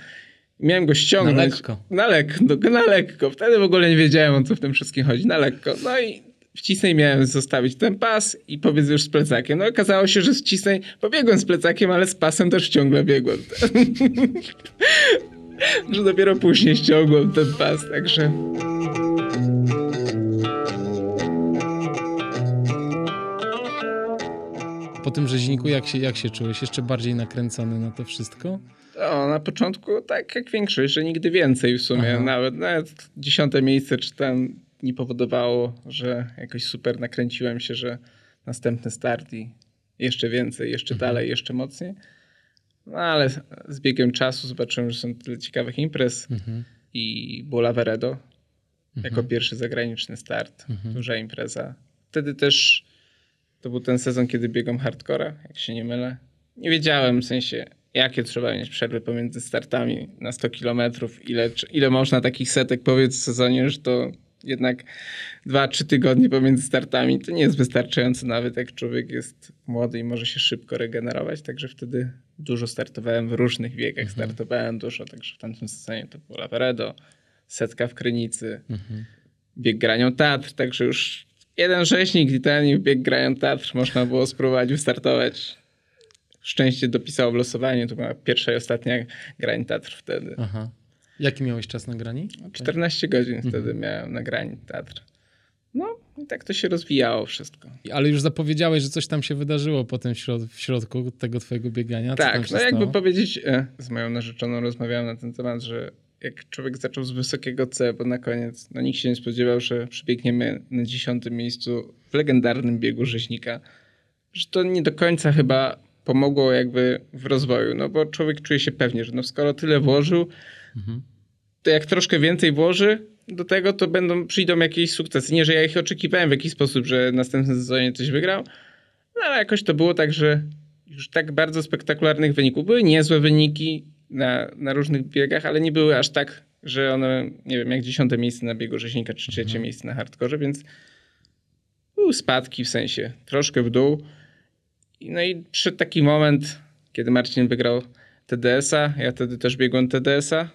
Miałem go ściągnąć. Na lekko. Na, lek, no, na lekko. Wtedy w ogóle nie wiedziałem, o co w tym wszystkim chodzi. Na lekko. No i w Cisnej miałem zostawić ten pas i powiedz już z plecakiem. No okazało się, że z Cisnej pobiegłem z plecakiem, ale z pasem też ciągle biegłem. że dopiero później ściągłem ten pas, także... po tym rzeźniku jak się, jak się czułeś? Jeszcze bardziej nakręcony na to wszystko? O, na początku tak jak większość, że nigdy więcej w sumie. Nawet, nawet dziesiąte miejsce czy tam nie powodowało, że jakoś super nakręciłem się, że następny start i jeszcze więcej, jeszcze mhm. dalej, jeszcze mocniej. No ale z biegiem czasu zobaczyłem, że są tyle ciekawych imprez mhm. i Bola Veredo mhm. jako pierwszy zagraniczny start, mhm. duża impreza. Wtedy też to był ten sezon, kiedy biegam hardcora, jak się nie mylę. Nie wiedziałem w sensie, jakie trzeba mieć przerwy pomiędzy startami na 100 kilometrów, ile, ile można takich setek powiedz w sezonie, że to jednak 2-3 tygodnie pomiędzy startami to nie jest wystarczające nawet jak człowiek jest młody i może się szybko regenerować, także wtedy dużo startowałem w różnych biegach, mhm. startowałem dużo, także w tamtym sezonie to było Laveredo, setka w Krynicy, mhm. bieg granią Tatr, także już jeden rzeźnik i ten bieg grają teatr można było spróbować wystartować. Szczęście dopisało w losowaniu, to była pierwsza i ostatnia grań teatr wtedy. Aha. Jaki miałeś czas na grani? 14 godzin mhm. wtedy miałem na grani teatr. No i tak to się rozwijało wszystko. Ale już zapowiedziałeś, że coś tam się wydarzyło potem w, środ w środku tego twojego biegania. Co tak, no jakby powiedzieć, e, z moją narzeczoną rozmawiałem na ten temat, że jak człowiek zaczął z wysokiego C, bo na koniec no, nikt się nie spodziewał, że przybiegniemy na dziesiątym miejscu w legendarnym biegu rzeźnika, że to nie do końca chyba pomogło jakby w rozwoju, no bo człowiek czuje się pewnie, że no skoro tyle włożył, mhm. to jak troszkę więcej włoży do tego, to będą, przyjdą jakieś sukcesy. Nie, że ja ich oczekiwałem w jakiś sposób, że następnym sezonie coś wygrał, no ale jakoś to było tak, że już tak bardzo spektakularnych wyników. Były niezłe wyniki na, na różnych biegach, ale nie były aż tak, że one, nie wiem, jak dziesiąte miejsce na biegu rzeźnika, czy trzecie mhm. miejsce na hardkorze, więc były spadki w sensie, troszkę w dół. No i przyszedł taki moment, kiedy Marcin wygrał TDS-a, ja wtedy też biegłem TDS-a,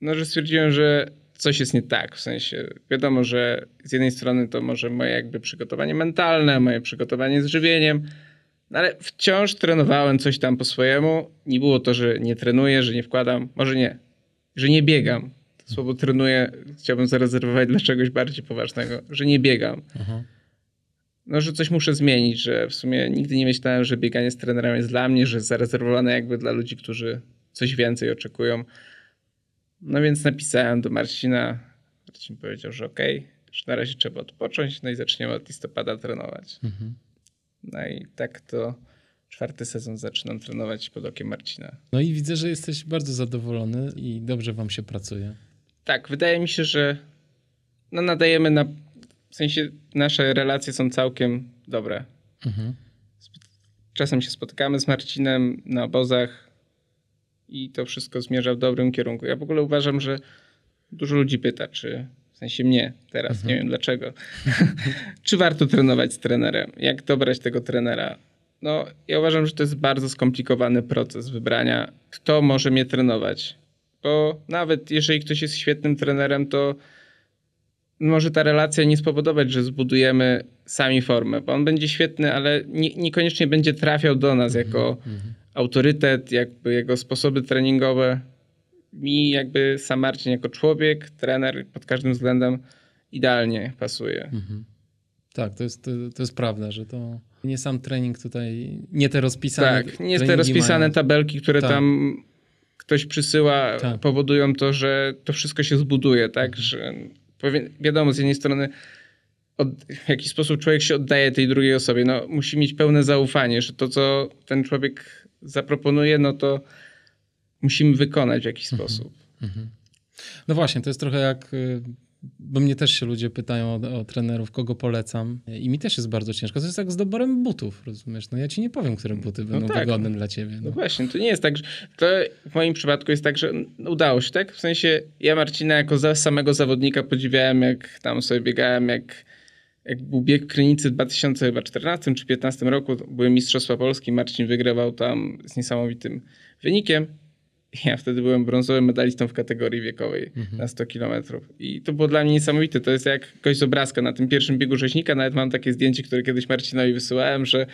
no że stwierdziłem, że coś jest nie tak. W sensie wiadomo, że z jednej strony to może moje jakby przygotowanie mentalne, moje przygotowanie z żywieniem, no ale wciąż trenowałem coś tam po swojemu. Nie było to, że nie trenuję, że nie wkładam, może nie, że nie biegam. Słowo trenuję chciałbym zarezerwować dla czegoś bardziej poważnego, że nie biegam. Mhm. No, że coś muszę zmienić, że w sumie nigdy nie myślałem, że bieganie z trenerem jest dla mnie, że jest zarezerwowane jakby dla ludzi, którzy coś więcej oczekują. No więc napisałem do Marcina. Marcin powiedział, że okej, okay, że na razie trzeba odpocząć, no i zaczniemy od listopada trenować. Mhm. No i tak to czwarty sezon zaczynam trenować pod okiem Marcina. No i widzę, że jesteś bardzo zadowolony i dobrze wam się pracuje. Tak, wydaje mi się, że no nadajemy na... W sensie nasze relacje są całkiem dobre. Mhm. Czasem się spotykamy z Marcinem na obozach i to wszystko zmierza w dobrym kierunku. Ja w ogóle uważam, że dużo ludzi pyta, czy w sensie mnie teraz, mhm. nie wiem dlaczego. Czy warto trenować z trenerem? Jak dobrać tego trenera? No, ja uważam, że to jest bardzo skomplikowany proces wybrania, kto może mnie trenować. Bo nawet jeżeli ktoś jest świetnym trenerem, to może ta relacja nie spowodować, że zbudujemy sami formę, bo on będzie świetny, ale nie, niekoniecznie będzie trafiał do nas mhm. jako mhm. autorytet, jakby jego sposoby treningowe mi jakby sam Marcin jako człowiek, trener pod każdym względem idealnie pasuje. Mhm. Tak, to jest, to, to, jest prawda, że to nie sam trening tutaj, nie te rozpisane Tak, nie te rozpisane mają. tabelki, które tak. tam ktoś przysyła, tak. powodują to, że to wszystko się zbuduje, tak, że wiadomo, z jednej strony od, w jakiś sposób człowiek się oddaje tej drugiej osobie, no musi mieć pełne zaufanie, że to, co ten człowiek zaproponuje, no to musimy wykonać w jakiś mhm. sposób. Mhm. No właśnie, to jest trochę jak y, bo mnie też się ludzie pytają o, o, trenerów, kogo polecam. I mi też jest bardzo ciężko. To jest jak z doborem butów, rozumiesz? No ja ci nie powiem, które buty no będą tak. wygodne dla ciebie. No. no. właśnie, to nie jest tak, że to w moim przypadku jest tak, że udało się, tak? W sensie ja Marcina jako za samego zawodnika podziwiałem, jak tam sobie biegałem, jak, jak był bieg w Krynicy w 2014 czy 2015 roku, były Mistrzostwa Polski, Marcin wygrywał tam z niesamowitym wynikiem ja wtedy byłem brązowym medalistą w kategorii wiekowej mhm. na 100 kilometrów. I to było dla mnie niesamowite. To jest jak gość z obrazka na tym pierwszym biegu rzeźnika. Nawet mam takie zdjęcie, które kiedyś Marcinowi wysyłałem, że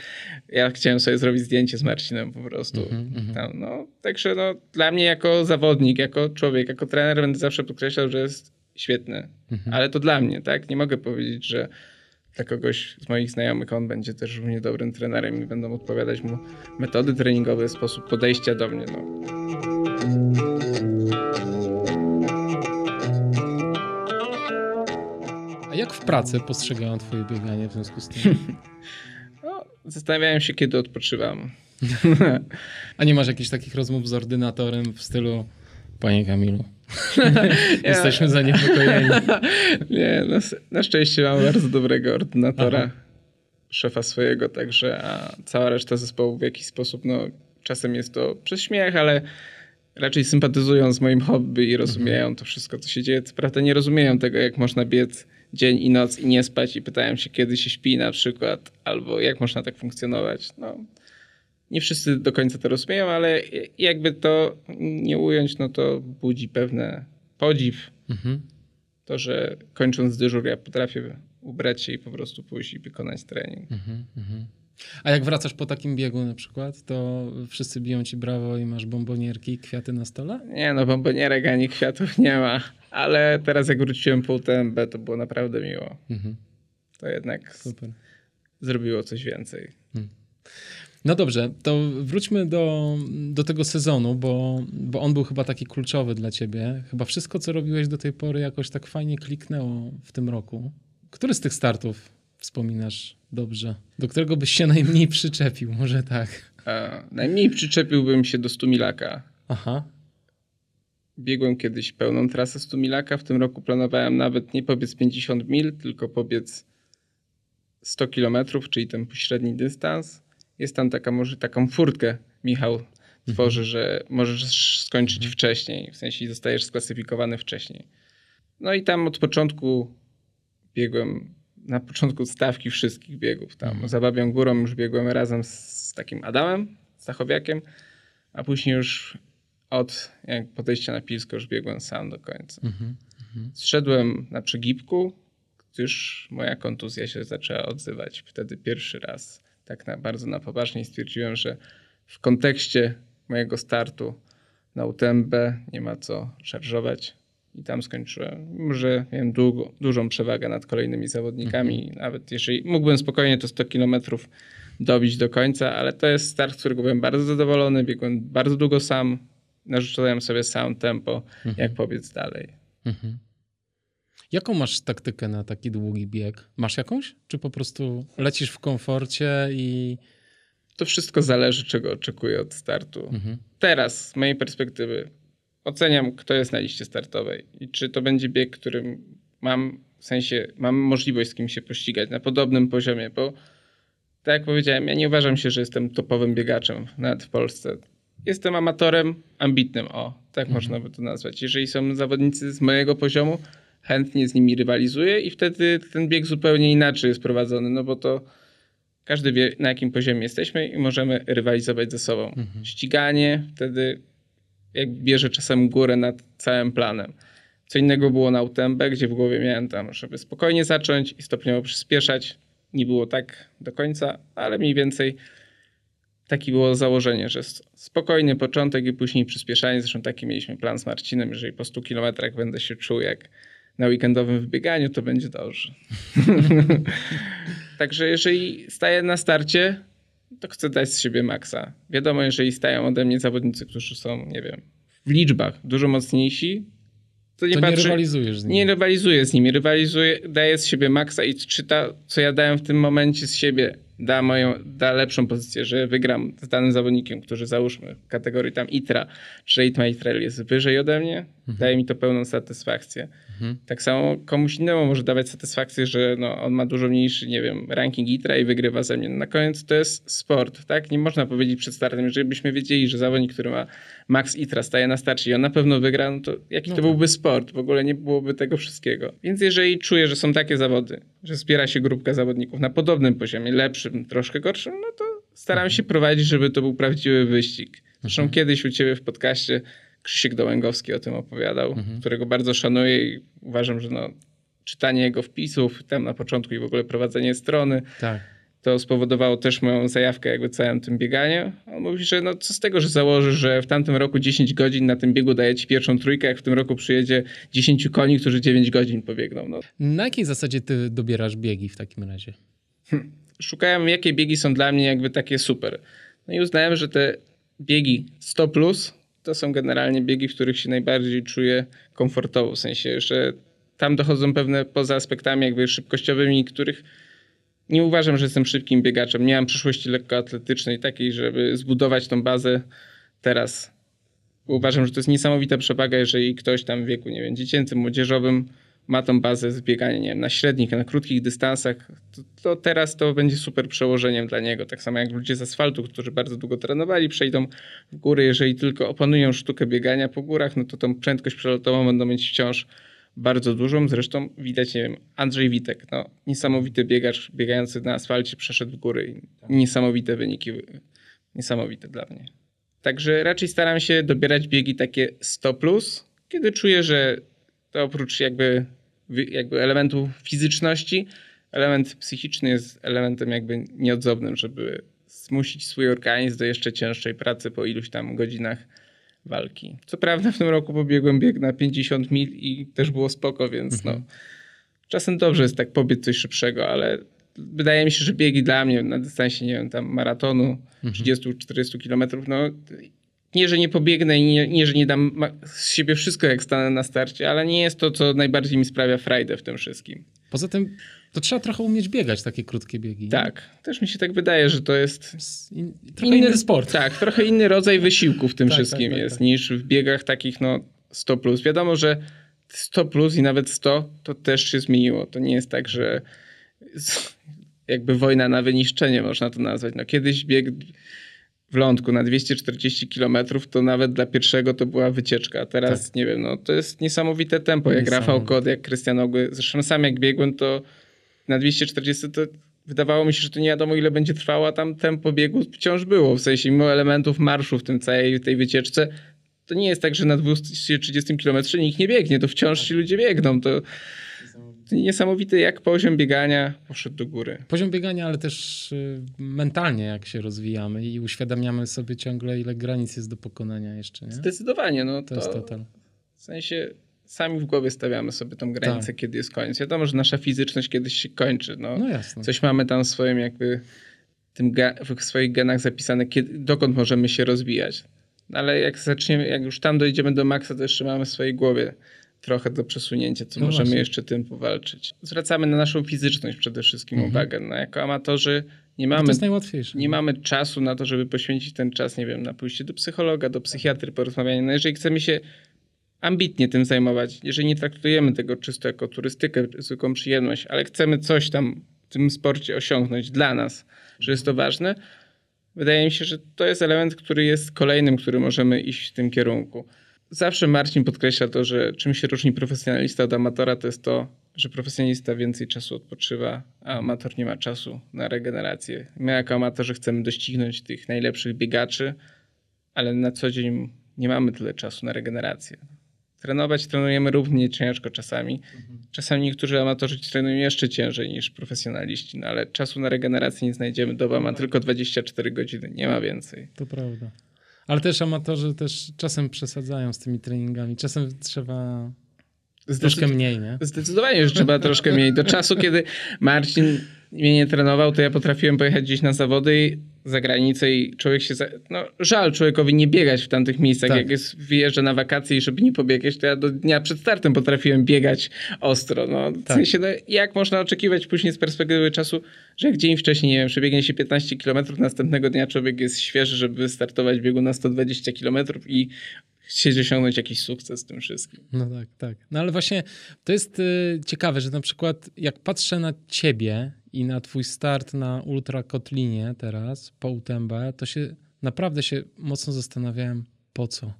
ja chciałem sobie zrobić zdjęcie z Marcinem po prostu. Mhm, mhm. Tam, no, także no, dla mnie jako zawodnik, jako człowiek, jako trener będę zawsze podkreślał, że jest świetny. Mhm. Ale to dla mnie, tak? Nie mogę powiedzieć, że dla kogoś z moich znajomych on będzie też równie dobrym trenerem i będą odpowiadać mu metody treningowe, sposób podejścia do mnie. No. A jak w pracy postrzegają twoje bieganie w związku z tym? No, zastanawiałem się, kiedy odpoczywam. A nie masz jakichś takich rozmów z ordynatorem w stylu Panie Kamilu, jesteśmy zaniepokojeni. nie, na, na, szczęście mam bardzo dobrego ordynatora, Aha. szefa swojego, także a cała reszta zespołu w jakiś sposób, no czasem jest to przez śmiech, ale raczej sympatyzują z moim hobby i rozumieją mhm. to wszystko, co się dzieje. Co prawda nie rozumieją tego, jak można biec dzień i noc i nie spać i pytają się, kiedy się śpi na przykład, albo jak można tak funkcjonować. No, nie wszyscy do końca to rozumieją, ale jakby to nie ująć, no to budzi pewne podziw. Mhm. To, że kończąc dyżur ja potrafię ubrać się i po prostu pójść i wykonać trening. Mhm, mhm. A jak wracasz po takim biegu na przykład, to wszyscy biją ci brawo i masz bombonierki i kwiaty na stole? Nie no, bombonierek ani kwiatów nie ma. Ale teraz jak wróciłem po UTMB, to było naprawdę miło. Mhm. To jednak Super. zrobiło coś więcej. Hmm. No dobrze, to wróćmy do, do tego sezonu, bo, bo on był chyba taki kluczowy dla ciebie. Chyba wszystko, co robiłeś do tej pory, jakoś tak fajnie kliknęło w tym roku. Który z tych startów wspominasz dobrze? Do którego byś się najmniej przyczepił? Może tak. A, najmniej przyczepiłbym się do Stumilaka. Aha. Biegłem kiedyś pełną trasę Stumilaka. W tym roku planowałem nawet nie pobiec 50 mil, tylko pobiec 100 kilometrów, czyli ten pośredni dystans. Jest tam taka, może taką furtkę Michał tworzy, mhm. że możesz skończyć mhm. wcześniej, w sensie zostajesz sklasyfikowany wcześniej. No i tam od początku biegłem, na początku stawki wszystkich biegów. Tam mhm. za Babią Górą już biegłem razem z takim Adamem Stachowiakiem, a później już od jak podejścia na Pilsko już biegłem sam do końca. Mhm. Mhm. Zszedłem na przegibku, gdyż moja kontuzja się zaczęła odzywać. Wtedy pierwszy raz tak na, bardzo na poważnie stwierdziłem, że w kontekście mojego startu na UTMB nie ma co szarżować i tam skończyłem. Mimo, że miałem długo, dużą przewagę nad kolejnymi zawodnikami, mhm. nawet jeżeli mógłbym spokojnie to 100 kilometrów dobić do końca, ale to jest start, z którego byłem bardzo zadowolony, biegłem bardzo długo sam, narzucałem sobie sam tempo, mhm. jak pobiec dalej. Mhm. Jaką masz taktykę na taki długi bieg? Masz jakąś? Czy po prostu lecisz w komforcie i. To wszystko zależy, czego oczekuję od startu. Mhm. Teraz, z mojej perspektywy, oceniam, kto jest na liście startowej i czy to będzie bieg, którym mam w sensie, mam możliwość z kim się pościgać na podobnym poziomie, bo tak jak powiedziałem, ja nie uważam się, że jestem topowym biegaczem nawet w Polsce. Jestem amatorem ambitnym, o, tak mhm. można by to nazwać. Jeżeli są zawodnicy z mojego poziomu, chętnie z nimi rywalizuję i wtedy ten bieg zupełnie inaczej jest prowadzony, no bo to każdy wie na jakim poziomie jesteśmy i możemy rywalizować ze sobą. Mhm. Ściganie wtedy bierze czasem górę nad całym planem. Co innego było na UTMB, gdzie w głowie miałem tam, żeby spokojnie zacząć i stopniowo przyspieszać. Nie było tak do końca, ale mniej więcej takie było założenie, że spokojny początek i później przyspieszanie. Zresztą taki mieliśmy plan z Marcinem, jeżeli po 100 kilometrach będę się czuł jak na weekendowym wybieganiu, to będzie dobrze. Także jeżeli staję na starcie, to chcę dać z siebie maksa. Wiadomo, jeżeli stają ode mnie zawodnicy, którzy są, nie wiem, w liczbach dużo mocniejsi, to nie, to patrzy, nie rywalizujesz z nimi. Nie rywalizuję z nimi, rywalizuję, daję z siebie maksa i czy to, co ja dałem w tym momencie z siebie, da, moją, da lepszą pozycję, że wygram z danym zawodnikiem, który załóżmy w kategorii tam ITRA, czy Rate My Trail jest wyżej ode mnie, mhm. daje mi to pełną satysfakcję. Mhm. Tak samo komuś innemu może dawać satysfakcję, że no, on ma dużo mniejszy, nie wiem, ranking ITRA i wygrywa ze mnie. Na koniec to jest sport, tak? Nie można powiedzieć przed startem, jeżeli byśmy wiedzieli, że zawodnik, który ma max ITRA staje na starcie i on na pewno wygra, no to jaki no to tak. byłby sport? W ogóle nie byłoby tego wszystkiego. Więc jeżeli czuję, że są takie zawody, że zbiera się grupka zawodników na podobnym poziomie, lepszym, troszkę gorszym, no to staram się prowadzić, żeby to był prawdziwy wyścig. Zresztą mhm. kiedyś u ciebie w podcaście Krzysiek Dołęgowski o tym opowiadał, mhm. którego bardzo szanuję i uważam, że no, czytanie jego wpisów tam na początku i w ogóle prowadzenie strony, tak. to spowodowało też moją zajawkę jakby całym tym bieganiu. On mówi, że no co z tego, że założy, że w tamtym roku 10 godzin na tym biegu daje ci pierwszą trójkę, jak w tym roku przyjedzie 10 koni, którzy 9 godzin pobiegną. No. Na jakiej zasadzie ty dobierasz biegi w takim razie? Hm. Szukałem, jakie biegi są dla mnie jakby takie super. No i uznałem, że te biegi 100 plus to są generalnie biegi, w których się najbardziej czuję komfortowo, w sensie, że tam dochodzą pewne poza aspektami jakby szybkościowymi, których nie uważam, że jestem szybkim biegaczem. Nie mam przyszłości lekkoatletycznej takiej, żeby zbudować tą bazę teraz. Uważam, że to jest niesamowita przewaga, jeżeli ktoś tam w wieku, nie wiem, dziecięcym, młodzieżowym ma tą bazę zbiegania nie wiem, na średnich, na krótkich dystansach, to, to, teraz to będzie super przełożeniem dla niego. Tak samo jak ludzie z asfaltu, którzy bardzo długo trenowali, przejdą w góry, jeżeli tylko opanują sztukę biegania po górach, no to tą prędkość przelotową będą mieć wciąż bardzo dużą. Zresztą widać, nie wiem, Andrzej Witek, no, niesamowity biegacz biegający na asfalcie, przeszedł w góry i niesamowite wyniki, niesamowite dla mnie. Także raczej staram się dobierać biegi takie 100+, plus, kiedy czuję, że to oprócz jakby, jakby elementu fizyczności, element psychiczny jest elementem jakby nieodzownym, żeby zmusić swój organizm do jeszcze cięższej pracy po iluś tam godzinach walki. Co prawda w tym roku pobiegłem bieg na 50 mil i też było spoko, więc no, mhm. no czasem dobrze jest tak pobiec coś szybszego, ale wydaje mi się, że biegi dla mnie na dystansie, nie wiem, tam maratonu, mhm. 30-40 kilometrów, no nie, że nie pobiegnę i nie, nie, że nie dam z siebie wszystko, jak stanę na starcie, ale nie jest to, co najbardziej mi sprawia frajdę w tym wszystkim. Poza tym to trzeba trochę umieć biegać, takie krótkie biegi. Tak, nie? też mi się tak wydaje, że to jest In, trochę inny, inny, sport. Tak, trochę inny rodzaj wysiłku w tym tak, wszystkim tak, tak, jest, tak. niż w biegach takich no 100+. Plus. Wiadomo, że 100 plus i nawet 100 to też się zmieniło. To nie jest tak, że jakby wojna na wyniszczenie można to nazwać. No kiedyś bieg w lądku na 240 km, to nawet dla pierwszego to była wycieczka. A teraz tak. nie wiem, no to jest niesamowite tempo. Jak Rafał Kod, jak Krystian Ogły. Zresztą sam jak biegłem, to na 240 to wydawało mi się, że to nie wiadomo ile będzie trwało, a tam tempo biegu wciąż było. W sensie mimo elementów marszu w tym całej tej wycieczce, to nie jest tak, że na 230 km nikt nie biegnie, to wciąż ci ludzie biegną. To niesamowite, jak poziom biegania poszedł do góry. Poziom biegania, ale też y, mentalnie, jak się rozwijamy i uświadamiamy sobie ciągle, ile granic jest do pokonania jeszcze. Nie? Zdecydowanie. No to, to jest total. W sensie sami w głowie stawiamy sobie tą granicę, tak. kiedy jest koniec. Wiadomo, że nasza fizyczność kiedyś się kończy. No, no jasne. Coś mamy tam w swoim jakby tym w swoich genach zapisane, kiedy, dokąd możemy się rozwijać. No, ale jak zaczniemy, jak już tam dojdziemy do maksa, to jeszcze mamy w swojej głowie trochę do przesunięcia, co no możemy właśnie. jeszcze tym powalczyć. Zwracamy na naszą fizyczność przede wszystkim mhm. uwagę. No, jako amatorzy nie mamy, nie mamy czasu na to, żeby poświęcić ten czas, nie wiem, na pójście do psychologa, do psychiatry, porozmawianie. No jeżeli chcemy się ambitnie tym zajmować, jeżeli nie traktujemy tego czysto jako turystykę, zwykłą przyjemność, ale chcemy coś tam w tym sporcie osiągnąć dla nas, że jest to ważne, wydaje mi się, że to jest element, który jest kolejnym, który możemy iść w tym kierunku. Zawsze Marcin podkreśla to, że czym się różni profesjonalista od amatora, to jest to, że profesjonalista więcej czasu odpoczywa, a amator nie ma czasu na regenerację. My jako amatorzy chcemy doścignąć tych najlepszych biegaczy, ale na co dzień nie mamy tyle czasu na regenerację. Trenować trenujemy równie ciężko czasami. Czasami niektórzy amatorzy trenują jeszcze ciężej niż profesjonaliści, no ale czasu na regenerację nie znajdziemy. Doba ma tylko 24 godziny, nie ma więcej. To prawda. Ale też amatorzy też czasem przesadzają z tymi treningami. Czasem trzeba troszkę mniej, nie? Zdecydowanie, że trzeba troszkę mniej. Do czasu, kiedy Marcin mnie nie trenował, to ja potrafiłem pojechać gdzieś na zawody za granicę i człowiek się... Za... No, żal człowiekowi nie biegać w tamtych miejscach. Tak. Jak jest, wyjeżdża na wakacje i żeby nie pobiegać, to ja do dnia przed startem potrafiłem biegać ostro. No, w tak. sensie, no, jak można oczekiwać później z perspektywy czasu, że jak dzień wcześniej, nie wiem, przebiegnie się 15 km, następnego dnia człowiek jest świeży, żeby startować w biegu na 120 km i chcieć osiągnąć jakiś sukces z tym wszystkim. No tak, tak. No ale właśnie to jest y, ciekawe, że na przykład jak patrzę na ciebie i na twój start na Ultra Kotlinie teraz, po UTMB, to się naprawdę się mocno zastanawiałem, po co?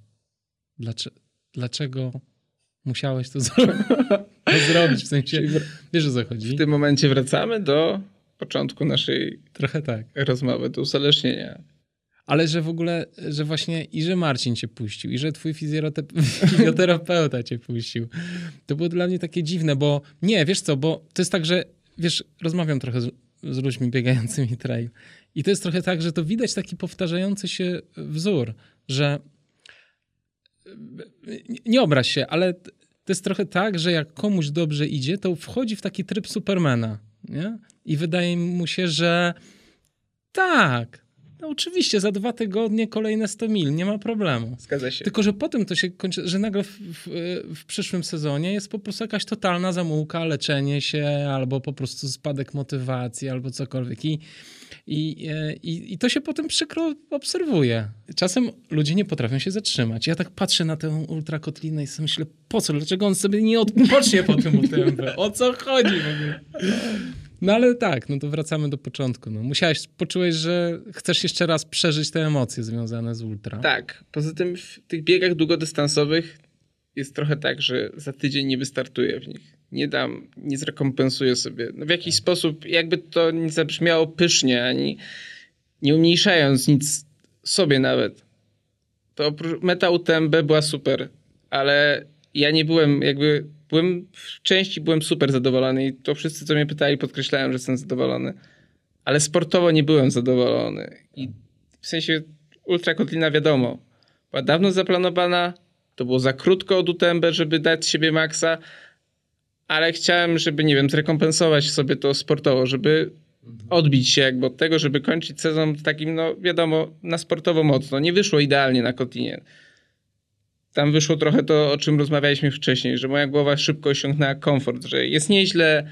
Dlaczego, dlaczego musiałeś to zrobić? W sensie, wiesz o co chodzi? W tym momencie wracamy do początku naszej Trochę tak. rozmowy, do uzależnienia. Ale że w ogóle, że właśnie i że Marcin cię puścił, i że twój fizjoterapeuta cię puścił. To było dla mnie takie dziwne, bo nie, wiesz co, bo to jest tak, że wiesz, rozmawiam trochę z, z ludźmi biegającymi trail. I to jest trochę tak, że to widać taki powtarzający się wzór, że nie obraź się, ale to jest trochę tak, że jak komuś dobrze idzie, to wchodzi w taki tryb Supermana. Nie? I wydaje mu się, że tak, no oczywiście, za dwa tygodnie kolejne 100 mil, nie ma problemu. Zgadza się. Tylko, że potem to się kończy, że nagle w, w, w, przyszłym sezonie jest po prostu jakaś totalna zamułka, leczenie się, albo po prostu spadek motywacji, albo cokolwiek. I, i, i, i to się potem przykro obserwuje. Czasem ludzie nie potrafią się zatrzymać. Ja tak patrzę na tę ultrakotlinę i sobie myślę, po co? Dlaczego on sobie nie odpocznie po tym UTMB? O co chodzi w ogóle? No ale tak, no to wracamy do początku. No. Musiałeś, poczułeś, że chcesz jeszcze raz przeżyć te emocje związane z ultra. Tak. Poza tym w tych biegach długodystansowych jest trochę tak, że za tydzień nie wystartuję w nich. Nie dam, nie zrekompensuję sobie. No w jakiś tak. sposób, jakby to nie zabrzmiało pysznie, ani nie umniejszając nic sobie nawet. To meta UTMB była super, ale ja nie byłem jakby byłem w części byłem super zadowolony i to wszyscy, co mnie pytali, podkreślałem, że jestem zadowolony. Ale sportowo nie byłem zadowolony. I w sensie Ultra Kotlina wiadomo, była dawno zaplanowana, to było za krótko od UTMB, żeby dać siebie maksa, ale chciałem, żeby, nie wiem, zrekompensować sobie to sportowo, żeby odbić się jakby od tego, żeby kończyć sezon takim, no wiadomo, na sportowo mocno. Nie wyszło idealnie na Kotlinie. Tam wyszło trochę to, o czym rozmawialiśmy wcześniej, że moja głowa szybko osiągnęła komfort, że jest nieźle,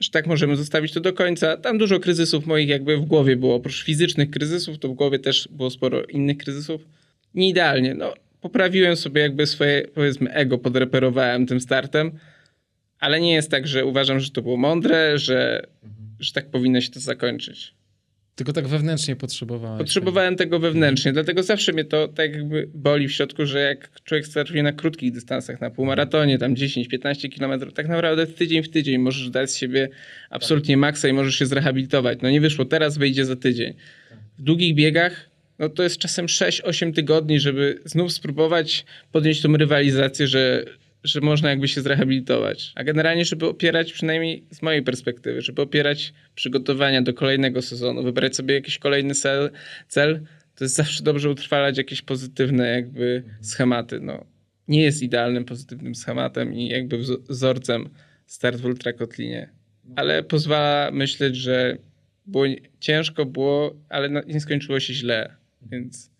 że tak możemy zostawić to do końca. Tam dużo kryzysów moich jakby w głowie było. Oprócz fizycznych kryzysów, to w głowie też było sporo innych kryzysów. Nie idealnie. No, poprawiłem sobie jakby swoje, powiedzmy, ego, podreperowałem tym startem, ale nie jest tak, że uważam, że to było mądre, że, że tak powinno się to zakończyć. Tylko tak wewnętrznie potrzebowałem. Potrzebowałem tego wewnętrznie, dlatego zawsze mnie to tak jakby boli w środku, że jak człowiek startuje na krótkich dystansach, na półmaratonie, tam 10-15 kilometrów, tak naprawdę tydzień w tydzień możesz dać z siebie absolutnie maksa i możesz się zrehabilitować. No nie wyszło, teraz wyjdzie za tydzień. W długich biegach no to jest czasem 6-8 tygodni, żeby znów spróbować podjąć tą rywalizację, że, że można jakby się zrehabilitować. A generalnie, żeby opierać, przynajmniej z mojej perspektywy, żeby opierać przygotowania do kolejnego sezonu, wybrać sobie jakiś kolejny cel, cel to jest zawsze dobrze utrwalać jakieś pozytywne jakby schematy. No, nie jest idealnym pozytywnym schematem i jakby wzorcem start w ultrakotlinie, ale pozwala myśleć, że było ciężko, było, ale nie skończyło się źle, więc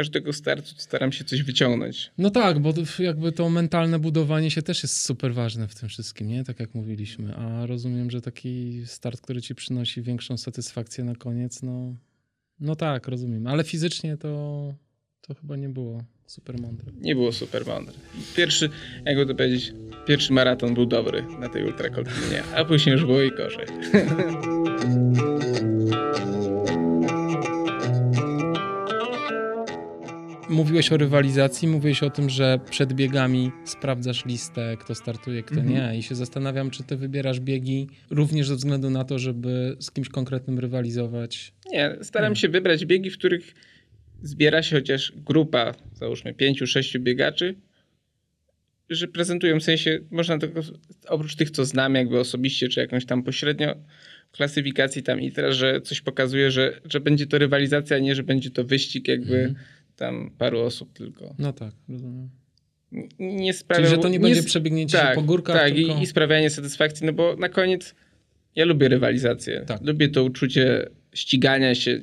każdego startu staram się coś wyciągnąć. No tak, bo jakby to mentalne budowanie się też jest super ważne w tym wszystkim, nie? Tak jak mówiliśmy. A rozumiem, że taki start, który ci przynosi większą satysfakcję na koniec, no, no tak, rozumiem. Ale fizycznie to, to chyba nie było super mądre. Nie było super mądre. Pierwszy, jakby to powiedzieć, pierwszy maraton był dobry na tej ultrakolpinie, a później już było i gorzej. mówiłeś o rywalizacji, mówiłeś o tym, że przed biegami sprawdzasz listę, kto startuje, kto mhm. nie. I się zastanawiam, czy ty wybierasz biegi również ze względu na to, żeby z kimś konkretnym rywalizować. Nie, staram się wybrać biegi, w których zbiera się chociaż grupa, załóżmy pięciu, sześciu biegaczy, że prezentują w sensie, można tylko oprócz tych, co znam jakby osobiście, czy jakąś tam pośrednio klasyfikacji tam i teraz, że coś pokazuje, że, że będzie to rywalizacja, a nie, że będzie to wyścig jakby mhm tam paru osób tylko. No tak, rozumiem. Nie sprawia, Czyli, że to nie, nie będzie przebiegnięcie tak, po górkach, Tak, tylko... i, i sprawianie satysfakcji, no bo na koniec ja lubię rywalizację. Tak. Lubię to uczucie ścigania się.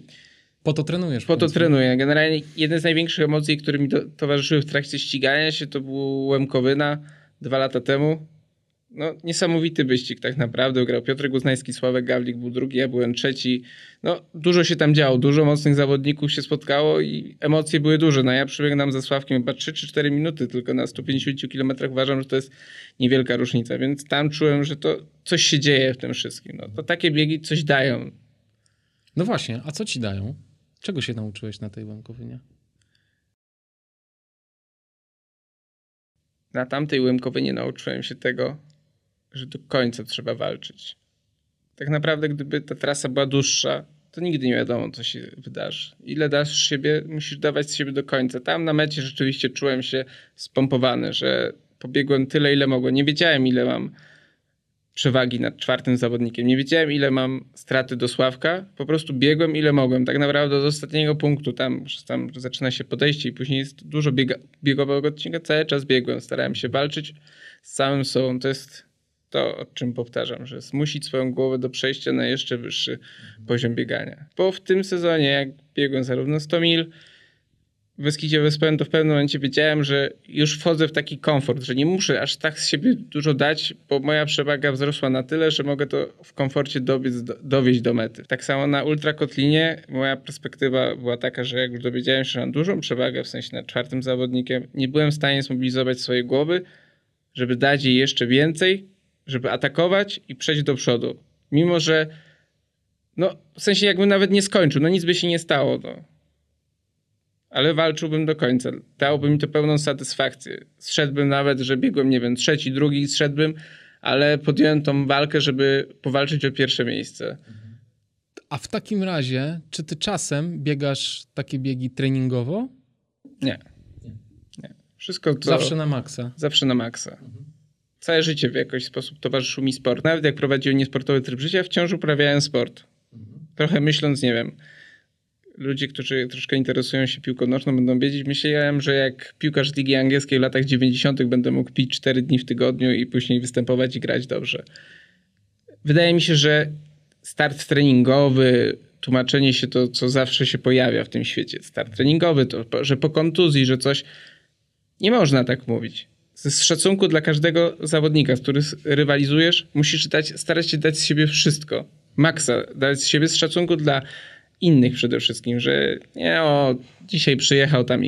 Po to trenujesz. Po to trenuję. Generalnie jeden z największych emocji, które mi do, towarzyszyły w trakcie ścigania się, to był Łemkowyna dwa lata temu no, niesamowity wyścig tak naprawdę. Grał Piotr Guznański, Sławek Gawlik był drugi, ja byłem trzeci. No, dużo się tam działo, dużo mocnych zawodników się spotkało i emocje były duże. No ja przebiegnam za Sławkiem chyba 3 czy 4 minuty tylko na 150 km. Uważam, że to jest niewielka różnica, więc tam czułem, że to coś się dzieje w tym wszystkim. No, to takie biegi coś dają. No właśnie, a co ci dają? Czego się nauczyłeś na tej Łemkowynie? Na tamtej Łemkowynie nauczyłem się tego, że do końca trzeba walczyć. Tak naprawdę, gdyby ta trasa była dłuższa, to nigdy nie wiadomo, co się wydarzy. Ile dasz siebie, musisz dawać z siebie do końca. Tam na mecie rzeczywiście czułem się spompowany, że pobiegłem tyle, ile mogłem. Nie wiedziałem, ile mam przewagi nad czwartym zawodnikiem. Nie wiedziałem, ile mam straty do Sławka. Po prostu biegłem, ile mogłem. Tak naprawdę do ostatniego punktu, tam, tam zaczyna się podejście i później jest dużo biega, biegowego odcinka. Cały czas biegłem. Starałem się walczyć z samym sobą. To jest to, o czym powtarzam, że zmusić swoją głowę do przejścia na jeszcze wyższy poziom biegania. Bo w tym sezonie, jak biegłem zarówno 100 mil, w Beskidzie Wyspałem, to w pewnym momencie wiedziałem, że już wchodzę w taki komfort, że nie muszę aż tak z siebie dużo dać, bo moja przewaga wzrosła na tyle, że mogę to w komforcie dobiec, do, dowieść do mety. Tak samo na ultrakotlinie moja perspektywa była taka, że jak już dowiedziałem się, że mam dużą przewagę, w sensie nad czwartym zawodnikiem, nie byłem w stanie zmobilizować swojej głowy, żeby dać jej jeszcze więcej, żeby atakować i przejść do przodu. Mimo, że no, w sensie jakbym nawet nie skończył, no nic by się nie stało. No. Ale walczyłbym do końca. Dałoby mi to pełną satysfakcję. Zszedłbym nawet, że biegłem, nie wiem, trzeci, drugi, zszedłbym, ale podjąłem tą walkę, żeby powalczyć o pierwsze miejsce. A w takim razie, czy ty czasem biegasz takie biegi treningowo? Nie. Nie. Wszystko to... Zawsze na maksa? Zawsze na maksa. Mhm całe życie w jakiś sposób towarzyszył mi sport. Nawet jak prowadziłem niesportowy tryb życia, wciąż uprawiałem sport. Trochę myśląc, nie wiem, ludzie, którzy troszkę interesują się piłką nożną będą wiedzieć, myślałem, że jak piłkarz Ligi Angielskiej w latach 90. będę mógł pić 4 dni w tygodniu i później występować i grać dobrze. Wydaje mi się, że start treningowy, tłumaczenie się to, co zawsze się pojawia w tym świecie. Start treningowy, to, że po kontuzji, że coś. Nie można tak mówić. Z szacunku dla każdego zawodnika, z którym rywalizujesz, musisz dać, starać się dać z siebie wszystko. Maksa, dać z siebie z szacunku dla innych przede wszystkim, że nie o, dzisiaj przyjechał tam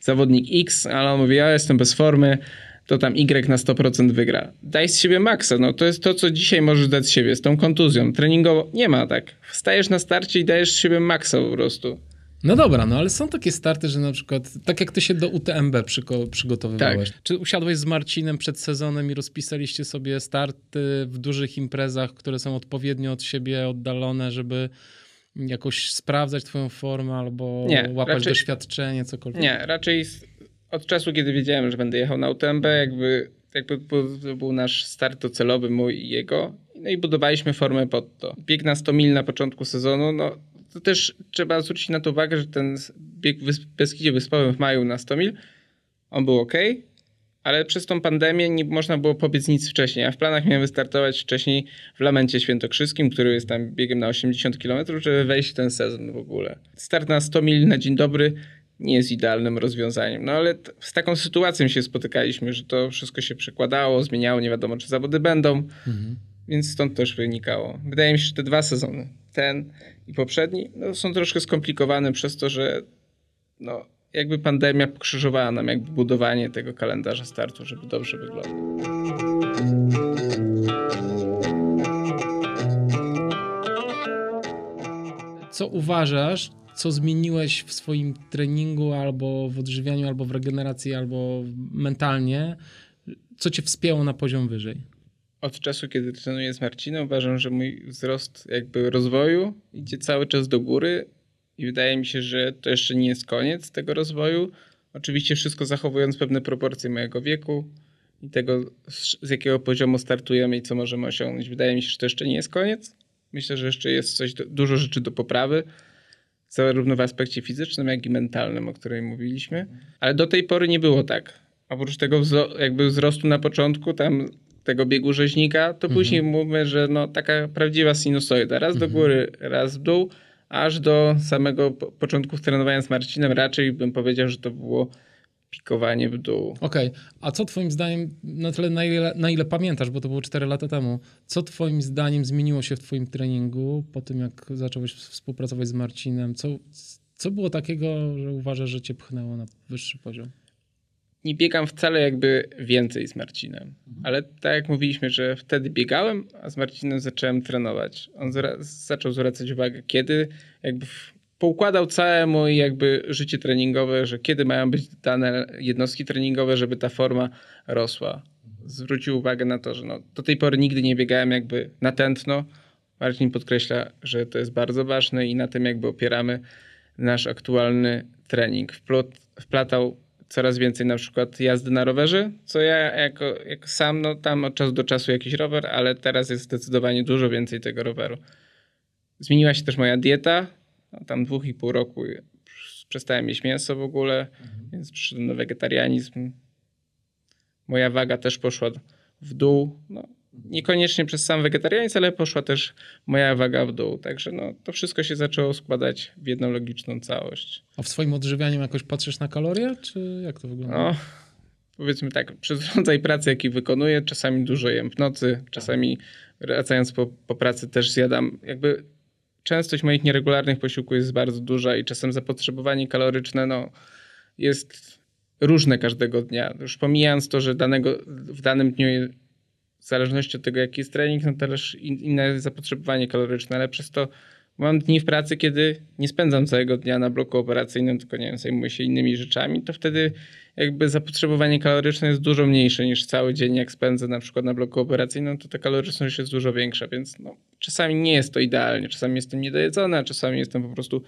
zawodnik X, ale on mówi, ja jestem bez formy, to tam Y na 100% wygra. Daj z siebie maksa, no to jest to, co dzisiaj możesz dać z siebie, z tą kontuzją. Treningowo nie ma tak. Wstajesz na starcie i dajesz z siebie maksa po prostu. No dobra, no ale są takie starty, że na przykład, tak jak ty się do UTMB przygo przygotowywałeś. Tak. Czy usiadłeś z Marcinem przed sezonem i rozpisaliście sobie starty w dużych imprezach, które są odpowiednio od siebie oddalone, żeby jakoś sprawdzać twoją formę albo nie, łapać raczej, doświadczenie, cokolwiek? Nie, raczej od czasu, kiedy wiedziałem, że będę jechał na UTMB, jakby, jakby to był nasz start docelowy mój i jego. No i budowaliśmy formę pod to. Bieg na 100 mil na początku sezonu, no to też trzeba zwrócić na to uwagę, że ten bieg w Beskidzie Wyspowym w maju na 100 mil, on był ok, ale przez tą pandemię nie można było pobiec nic wcześniej. Ja w planach miałem wystartować wcześniej w Lamencie Świętokrzyskim, który jest tam biegiem na 80 km, żeby wejść w ten sezon w ogóle. Start na 100 mil na dzień dobry nie jest idealnym rozwiązaniem. No ale z taką sytuacją się spotykaliśmy, że to wszystko się przekładało, zmieniało, nie wiadomo czy zawody będą, mhm. więc stąd też wynikało. Wydaje mi się, że te dwa sezony, ten i poprzedni, no, są troszkę skomplikowane przez to, że no, jakby pandemia pokrzyżowała nam jakby budowanie tego kalendarza startu, żeby dobrze wyglądał. Co uważasz, co zmieniłeś w swoim treningu, albo w odżywianiu, albo w regeneracji, albo mentalnie, co cię wspięło na poziom wyżej? Od czasu, kiedy trenuję z Marcinem, uważam, że mój wzrost jakby rozwoju idzie cały czas do góry i wydaje mi się, że to jeszcze nie jest koniec tego rozwoju. Oczywiście wszystko zachowując pewne proporcje mojego wieku i tego, z jakiego poziomu startujemy i co możemy osiągnąć. Wydaje mi się, że to jeszcze nie jest koniec. Myślę, że jeszcze jest coś, dużo rzeczy do poprawy zarówno w aspekcie fizycznym, jak i mentalnym, o której mówiliśmy. Ale do tej pory nie było tak. Oprócz tego jakby wzrostu na początku, tam tego biegu rzeźnika, to mhm. później mówimy, że no, taka prawdziwa sinusoida. Raz mhm. do góry, raz w dół, aż do samego początku trenowania z Marcinem. Raczej bym powiedział, że to było pikowanie w dół. Okej, okay. a co twoim zdaniem, na tyle na ile, na ile pamiętasz, bo to było 4 lata temu, co twoim zdaniem zmieniło się w twoim treningu po tym, jak zacząłeś współpracować z Marcinem? Co, co było takiego, że uważasz, że cię pchnęło na wyższy poziom? Nie biegam wcale jakby więcej z Marcinem, mhm. ale tak jak mówiliśmy, że wtedy biegałem, a z Marcinem zacząłem trenować. On zaczął zwracać uwagę, kiedy jakby poukładał całe moje jakby życie treningowe, że kiedy mają być dane jednostki treningowe, żeby ta forma rosła. Zwrócił uwagę na to, że no, do tej pory nigdy nie biegałem jakby na tętno. Marcin podkreśla, że to jest bardzo ważne i na tym jakby opieramy nasz aktualny trening. Wplot, wplatał coraz więcej na przykład jazdy na rowerze, co ja jako, jako sam, no tam od czasu do czasu jakiś rower, ale teraz jest zdecydowanie dużo więcej tego roweru. Zmieniła się też moja dieta, no, tam dwóch i pół roku przestałem jeść mięso w ogóle, mhm. więc przyszedłem na wegetarianizm. Moja waga też poszła w dół. No, niekoniecznie przez sam wegetarianizm, ale poszła też moja waga w dół. Także no, to wszystko się zaczęło składać w jedną logiczną całość. A w swoim odżywianiu jakoś patrzysz na kalorie, czy jak to wygląda? No, powiedzmy tak, przez rodzaj pracy, jaki wykonuję, czasami dużo jem w nocy, czasami wracając po, po pracy też zjadam. Jakby częstość moich nieregularnych posiłków jest bardzo duża i czasem zapotrzebowanie kaloryczne no, jest różne każdego dnia. Już pomijając to, że danego, w danym dniu w zależności od tego, jaki jest trening, no też inne zapotrzebowanie kaloryczne, ale przez to mam dni w pracy, kiedy nie spędzam całego dnia na bloku operacyjnym, tylko nie wiem, zajmuję się innymi rzeczami, to wtedy jakby zapotrzebowanie kaloryczne jest dużo mniejsze niż cały dzień, jak spędzę na przykład na bloku operacyjnym, to ta kaloryczność jest dużo większa, więc no, czasami nie jest to idealnie, czasami jestem niedojedzony, a czasami jestem po prostu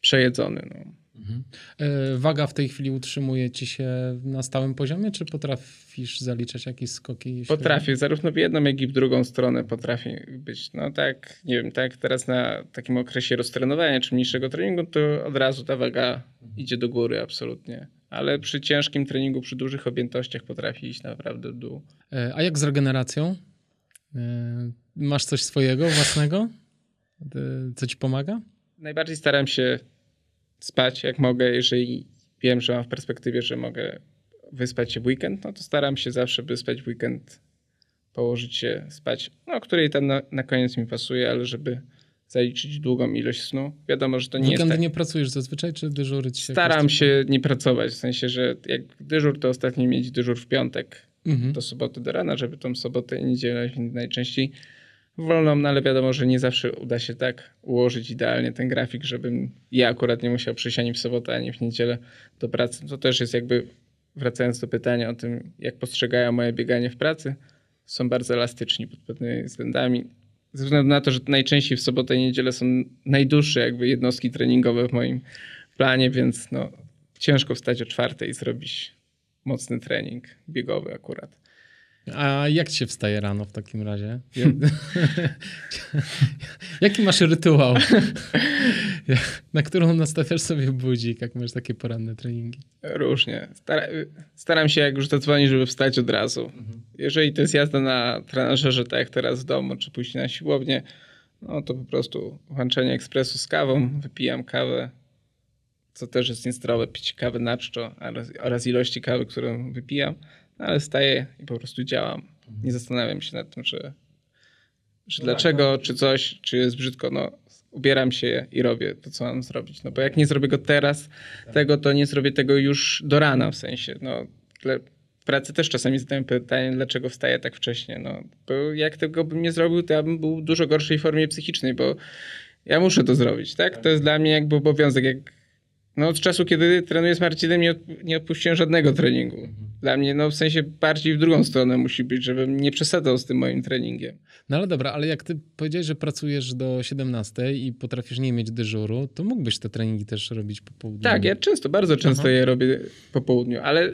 przejedzony. No. Mhm. E, waga w tej chwili utrzymuje ci się na stałym poziomie, czy potrafisz zaliczać jakieś skoki? Potrafię, zarówno w jedną, jak i w drugą stronę potrafi być. No tak, nie wiem, tak teraz na takim okresie roztrenowania czy mniejszego treningu, to od razu ta waga mhm. idzie do góry absolutnie. Ale przy ciężkim treningu, przy dużych objętościach potrafi iść naprawdę w dół. E, a jak z regeneracją? E, masz coś swojego, własnego? Co ci pomaga? Najbardziej staram się spać jak mogę, jeżeli wiem, że mam w perspektywie, że mogę wyspać się w weekend, no to staram się zawsze wyspać w weekend, położyć się spać, no której tam na, na koniec mi pasuje, ale żeby zaliczyć długą ilość snu. Wiadomo, że to nie Weekendy jest tak. nie pracujesz zazwyczaj, czy dyżury się Staram się nie pracować, w sensie, że jak dyżur, to ostatnio mieć dyżur w piątek Mhm. do soboty do rana, żeby tą sobotę i niedzielę najczęściej wolną, no ale wiadomo, że nie zawsze uda się tak ułożyć idealnie ten grafik, żebym ja akurat nie musiał przyjść ani w sobotę, ani w niedzielę do pracy. To też jest jakby, wracając do pytania o tym, jak postrzegają moje bieganie w pracy, są bardzo elastyczni pod pewnymi względami. Ze względu na to, że najczęściej w sobotę i niedzielę są najdłuższe jakby jednostki treningowe w moim planie, więc no, ciężko wstać o czwartej i zrobić mocny trening biegowy akurat. A jak się wstaje rano w takim razie? Jaki masz rytuał? Na którą nastawiasz sobie budzik, jak masz takie poranne treningi? Różnie. Stara, staram się, jak już zadzwoni, żeby wstać od razu. Jeżeli to jest jazda na trenażerze, tak jak teraz w domu, czy pójść na siłownię, no to po prostu włączenie ekspresu z kawą, wypijam kawę, co też jest niezdrowe, pić kawę na czczo oraz, oraz ilości kawy, którą wypijam, ale staję i po prostu działam. Nie zastanawiam się nad tym, że, że dlaczego, czy coś, czy jest brzydko, no ubieram się i robię to, co mam zrobić. No bo jak nie zrobię go teraz, tego, to nie zrobię tego już do rana w sensie. No, w pracy też czasami zadaję pytanie, dlaczego wstaję tak wcześnie. No, bo jak tego bym nie zrobił, to ja bym był w dużo gorszej formie psychicznej, bo ja muszę to zrobić, tak? To jest dla mnie jakby obowiązek. Jak, no od czasu, kiedy trenuję z Marcinem, nie, nie odpuściłem żadnego treningu. Dla mnie, no w sensie bardziej w drugą stronę musi być, żebym nie przesadzał z tym moim treningiem. No ale dobra, ale jak ty powiedziałeś, że pracujesz do 17 i potrafisz nie mieć dyżuru, to mógłbyś te treningi też robić po południu. Tak, ja często, bardzo często Aha. je robię po południu, ale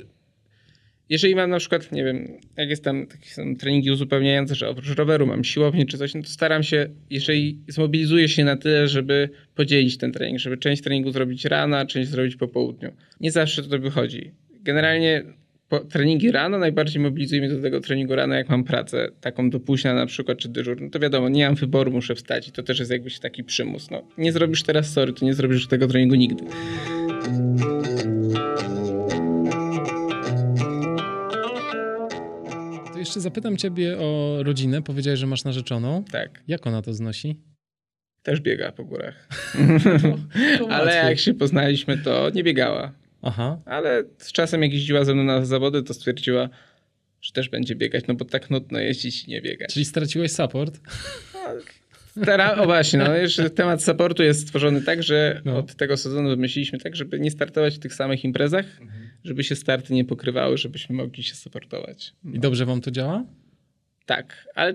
jeżeli mam na przykład, nie wiem, jak jest tam takie są treningi uzupełniające, że oprócz roweru mam siłownię czy coś, no to staram się, jeżeli zmobilizuję się na tyle, żeby podzielić ten trening, żeby część treningu zrobić rano, a część zrobić po południu. Nie zawsze to wychodzi. Generalnie po, treningi rano najbardziej mobilizuje mnie do tego treningu rano, jak mam pracę taką do późna na przykład, czy dyżur, no to wiadomo, nie mam wyboru, muszę wstać i to też jest jakbyś taki przymus. No, nie zrobisz teraz, sorry, to nie zrobisz tego treningu nigdy. To jeszcze zapytam ciebie o rodzinę. Powiedziałeś, że masz narzeczoną. Tak, Jak ona to znosi? też biega po górach. To Ale łatwiej. jak się poznaliśmy, to nie biegała. Aha. Ale z czasem, jak jeździła ze mną na zawody, to stwierdziła, że też będzie biegać, no bo tak nudno jeździć i nie biegać. Czyli straciłeś support? Teraz, o właśnie, no jeszcze temat supportu jest stworzony tak, że No. od tego sezonu wymyśliliśmy tak, żeby nie startować w tych samych imprezach, żeby się starty nie pokrywały, żebyśmy mogli się supportować. I dobrze wam to działa? Tak, ale,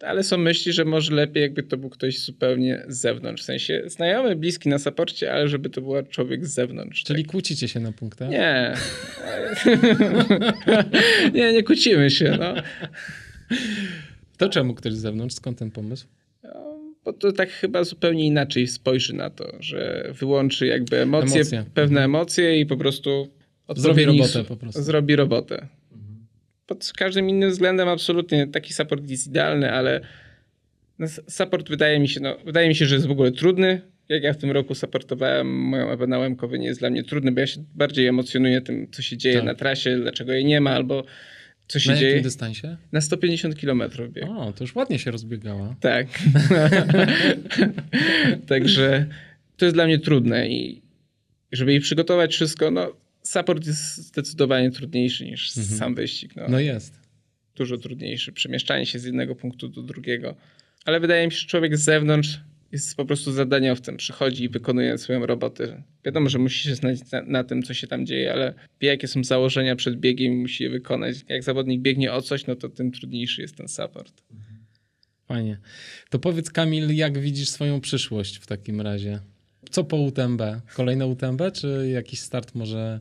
ale są myśli, że może lepiej jakby to był ktoś zupełnie z zewnątrz, w sensie znajomy, bliski na saporcie, ale żeby to był człowiek z zewnątrz. Czyli kłócicie się na punktach? Nie. nie, nie kłócimy się. No. To czemu ktoś z zewnątrz? Skąd ten pomysł? No, Bo to tak chyba zupełnie inaczej spojrzy na to, że wyłączy jakby emocje, Emocje. pewne emocje i po prostu Zrobi robotę po prostu. Zrobi robotę. Pod każdym innym względem absolutnie taki support jest idealny, ale no, support wydaje mi się, no, wydaje mi się, że jest w ogóle trudny. Jak ja w tym roku supportowałem moją Ewę na nie jest dla mnie trudny, bo ja się bardziej emocjonuję tym, co się dzieje Tak. na trasie, dlaczego jej nie ma, albo co się Na dzieje. jakim dystansie? Na 150 km bieg. O, to już ładnie się rozbiegała. Tak. Także to jest dla mnie trudne i żeby jej przygotować wszystko, no support jest zdecydowanie trudniejszy niż Mhm. sam wyścig. No. No jest. Dużo trudniejszy. Przemieszczanie się z jednego punktu do drugiego. Ale wydaje mi się, że człowiek z zewnątrz jest po prostu zadaniowcem. Przychodzi i wykonuje swoją robotę. Wiadomo, że musi się znać na, na tym, co się tam dzieje, ale wie, jakie są założenia przed biegiem i musi je wykonać. Jak zawodnik biegnie o coś, no to tym trudniejszy jest ten support. Fajnie. To powiedz Kamil, jak widzisz swoją przyszłość w takim razie? Co po UTMB? Kolejne UTMB, czy jakiś start może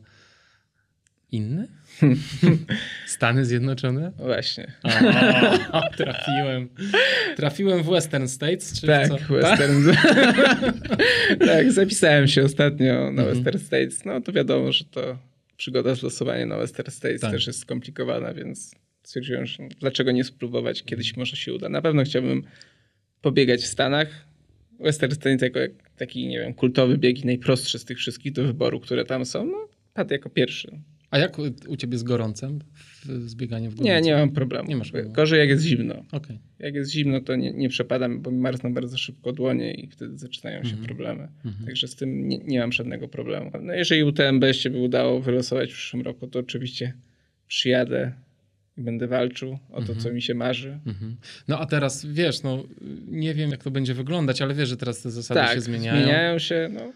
inny? Stany Zjednoczone? No Właśnie. O, trafiłem. Trafiłem w Western States, czy Tak, co? Western. tak, zapisałem się ostatnio na Mhm. Western States. No to wiadomo, że to przygoda z losowaniem na Western States Tak. też jest skomplikowana, więc stwierdziłem, że dlaczego nie spróbować, kiedyś może się uda. Na pewno chciałbym pobiegać w Stanach. Western States jako taki, nie wiem, kultowy bieg i najprostszy z tych wszystkich do wyboru, które tam są, no padł jako pierwszy. A jak u, ciebie z gorącem? W, z bieganiem w Nie, gorąco? nie mam problemu. Nie masz problemu. Gorzej jak jest zimno. Okej. Jak jest zimno, to nie, nie przepadam, bo mi marzną bardzo szybko dłonie i wtedy zaczynają się Mhm. problemy. Mhm. Także z tym nie, nie mam żadnego problemu. No jeżeli UTMB się by udało wylosować w przyszłym roku, to oczywiście przyjadę i będę walczył o to, Mhm. co mi się marzy. Mhm. No a teraz wiesz, no nie wiem jak to będzie wyglądać, ale wiesz, że teraz te zasady tak, się zmieniają. zmieniają się, no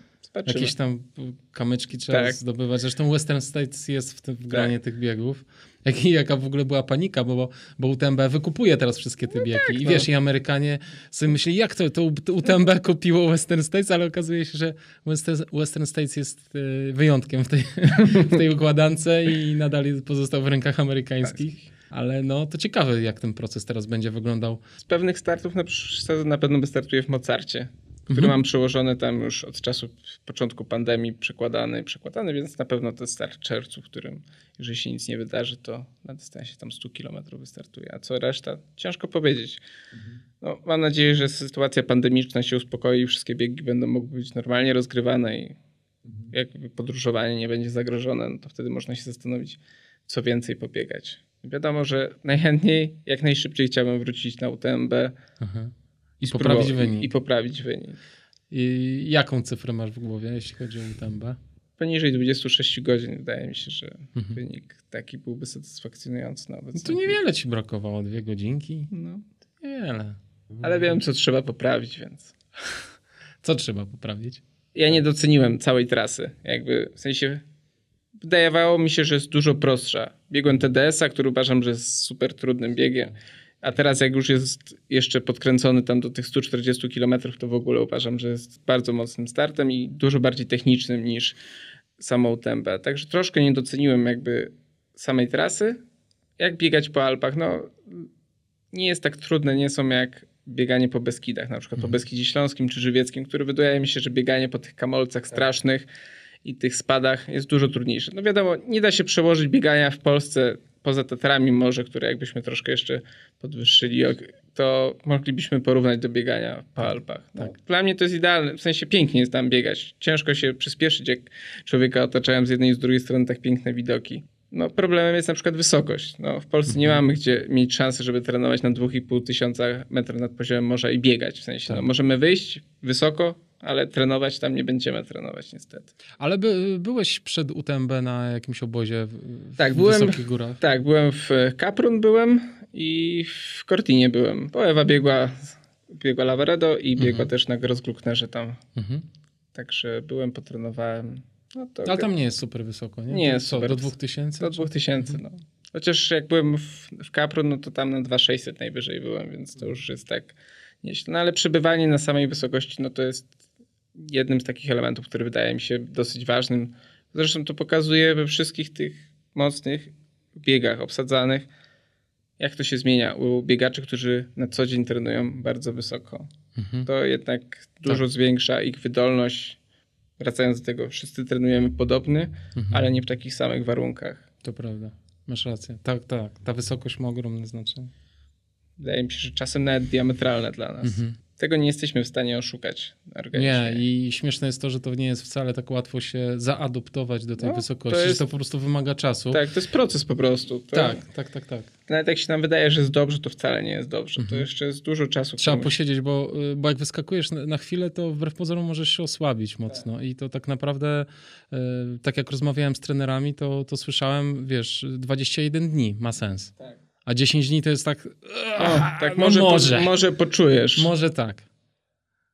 Jakieś tam kamyczki trzeba Tak. zdobywać. Zresztą Western States jest w, tym, w gronie tych biegów. Jak, jaka w ogóle była panika, bo, bo UTMB wykupuje teraz wszystkie te biegi. I no. wiesz, i Amerykanie sobie myśleli, jak to, to UTMB kupiło Western States, ale okazuje się, że Western, Western States jest e, wyjątkiem w tej, w tej układance i nadal pozostał w rękach amerykańskich. Ale no, to ciekawe, jak ten proces teraz będzie wyglądał. Z pewnych startów na przyszły sezon na pewno wystartuję w Mocarcie, który Mhm. mam przełożony tam już od czasu początku pandemii, przekładany, przekładany, więc na pewno to start w czerwcu, w którym jeżeli się nic nie wydarzy, to na dystansie tam 100 km wystartuje. A co reszta? Ciężko powiedzieć. No, mam nadzieję, że sytuacja pandemiczna się uspokoi i wszystkie biegi będą mogły być normalnie rozgrywane i jakby podróżowanie nie będzie zagrożone, no to wtedy można się zastanowić, co więcej pobiegać. Wiadomo, że najchętniej, jak najszybciej chciałbym wrócić na UTMB Aha. I poprawić wynik. I poprawić wynik. I jaką cyfrę masz w głowie, jeśli chodzi o UTMB? Poniżej 26 godzin wydaje mi się, że Mhm. wynik taki byłby satysfakcjonujący na No to niewiele ci brakowało, dwie godzinki. No. Niewiele. Ale wiem, co trzeba poprawić, więc... Co trzeba poprawić? Ja nie doceniłem całej trasy. Jakby, w sensie... Wydawało mi się, że jest dużo prostsza. Biegłem TDS-a, który uważam, że jest super trudnym biegiem. A teraz jak już jest jeszcze podkręcony tam do tych 140 km, to w ogóle uważam, że jest bardzo mocnym startem i dużo bardziej technicznym niż samą UTMB. Także troszkę nie doceniłem jakby samej trasy. Jak biegać po Alpach? No nie jest tak trudne, nie są jak bieganie po Beskidach, na przykład po Mhm. Beskidzie Śląskim czy Żywieckim, który wydaje mi się, że bieganie po tych kamolcach strasznych i tych spadach jest dużo trudniejsze. No wiadomo, nie da się przełożyć biegania w Polsce poza Tatrami może, które jakbyśmy troszkę jeszcze podwyższyli, to moglibyśmy porównać do biegania po Alpach. No, tak. Dla mnie to jest idealne, w sensie pięknie jest tam biegać. Ciężko się przyspieszyć, jak człowieka otaczają z jednej i z drugiej strony tak piękne widoki. No, problemem jest na przykład wysokość. No, w Polsce nie Mhm. mamy gdzie mieć szansy, żeby trenować na 2,5 tysiąca metrów nad poziomem morza i biegać. W sensie, Tak. no, możemy wyjść wysoko, ale trenować tam nie będziemy trenować niestety. Ale by, byłeś przed UTMB na jakimś obozie w, w Tak, byłem- wysokich górach. Tak, byłem w Kaprun byłem i w Cortinie byłem. Bo Ewa biegła, biegła Lavaredo i biegła Mhm. też na Grossglucknerze tam. Mhm. Także byłem, potrenowałem. No to Ale tam nie jest super wysoko, nie? Nie jest co, super do wysoko. 2000? do 2000, no. Chociaż jak byłem w, w Kaprun, no to tam na 2600 najwyżej byłem, więc to już jest tak nieźle. No ale przebywanie na samej wysokości, no to jest jednym z takich elementów, który wydaje mi się dosyć ważnym. Zresztą to pokazuje we wszystkich tych mocnych biegach obsadzanych, jak to się zmienia u biegaczy, którzy na co dzień trenują bardzo wysoko. Mhm. To jednak dużo zwiększa ich wydolność. Wracając do tego, wszyscy trenujemy podobny, Mhm. ale nie w takich samych warunkach. To prawda. Masz rację. Tak, tak. Ta wysokość ma ogromne znaczenie. Wydaje mi się, że czasem nawet diametralne dla nas. Mhm. Tego nie jesteśmy w stanie oszukać na organizmie. Nie, i śmieszne jest to, że to nie jest wcale tak łatwo się zaadoptować do tej No, wysokości, to że jest- to po prostu wymaga czasu. Tak, to jest proces po prostu. To tak, tak, tak. tak. Nawet jak się nam wydaje, że jest dobrze, to wcale nie jest dobrze. To Mhm. jeszcze jest dużo czasu. Trzeba który posiedzieć, bo, y, bo jak wyskakujesz na, chwilę, to wbrew pozorom możesz się osłabić mocno. I to tak naprawdę, y, tak jak rozmawiałem z trenerami, to, to słyszałem, wiesz, 21 dni ma sens. Tak. A 10 dni to jest tak. O, tak no może, może. Po, może poczujesz. Może tak.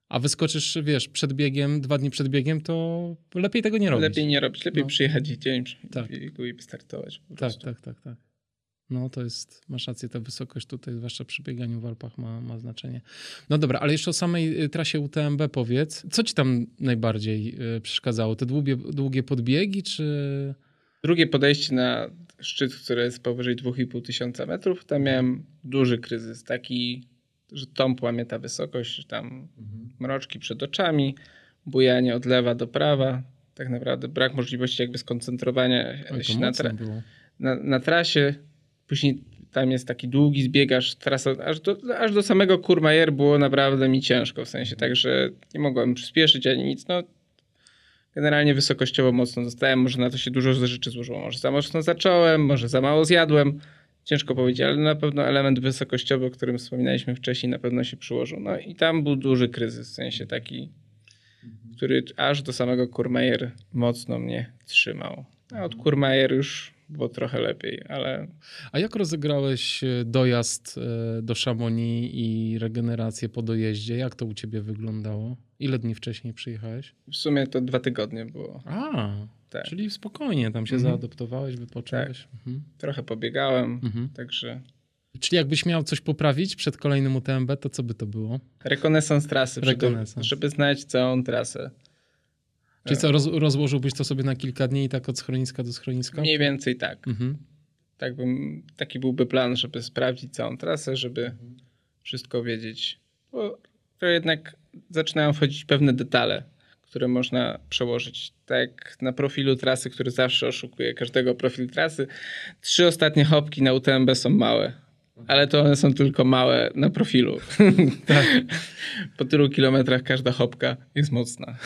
A wyskoczysz, wiesz, przed biegiem, dwa dni przed biegiem, to lepiej tego nie robić. Lepiej nie robić. Lepiej No. przyjechać i dzień Tak. biegu i startować. Tak, tak, tak, tak. No to jest, masz rację, ta wysokość tutaj, zwłaszcza przy bieganiu w Alpach ma, ma znaczenie. No dobra, ale jeszcze o samej y, trasie UTMB powiedz. Co ci tam najbardziej y, przeszkadzało? Te długie, długie podbiegi, czy... Drugie podejście na szczyt, który jest powyżej 2,5 tysiąca metrów, tam miałem duży kryzys. Taki, że tąpła mnie ta wysokość, że tam mroczki przed oczami, bujanie od lewa do prawa. Tak naprawdę brak możliwości jakby skoncentrowania się na, tra- na, na trasie. Później tam jest taki długi zbiegasz trasa, aż do, aż do samego Courmayeur było naprawdę mi ciężko, w sensie tak, że nie mogłem przyspieszyć ani nic, no generalnie wysokościowo mocno zostałem, może na to się dużo rzeczy złożyło, może za mocno zacząłem, może za mało zjadłem, ciężko powiedzieć, ale na pewno element wysokościowy, o którym wspominaliśmy wcześniej, na pewno się przyłożył. No i tam był duży kryzys, w sensie taki, który aż do samego Courmayeur mocno mnie trzymał. A od Courmayeur już było trochę lepiej, ale... A jak rozegrałeś e, dojazd e, do Chamonix i regenerację po dojeździe? Jak to u ciebie wyglądało? Ile dni wcześniej przyjechałeś? W sumie to dwa tygodnie było. A, Tak. czyli spokojnie tam się Mhm. zaadoptowałeś, wypocząłeś. Mhm. Trochę pobiegałem, Mhm. także Czyli jakbyś miał coś poprawić przed kolejnym UTMB, to co by to było? rekonesans trasy, żeby, Rekonesans. żeby znać całą trasę. Czyli co, roz, rozłożyłbyś to sobie na kilka dni i tak od schroniska do schroniska? Mniej więcej tak. Mhm. tak bym, taki byłby plan, żeby sprawdzić całą trasę, żeby wszystko wiedzieć. Bo to jednak zaczynają wchodzić pewne detale, które można przełożyć. Tak na profilu trasy, który zawsze oszukuje każdego profil trasy. Trzy ostatnie hopki na UTMB są małe. Ale to one są tylko małe na profilu. Po tylu kilometrach każda hopka jest mocna.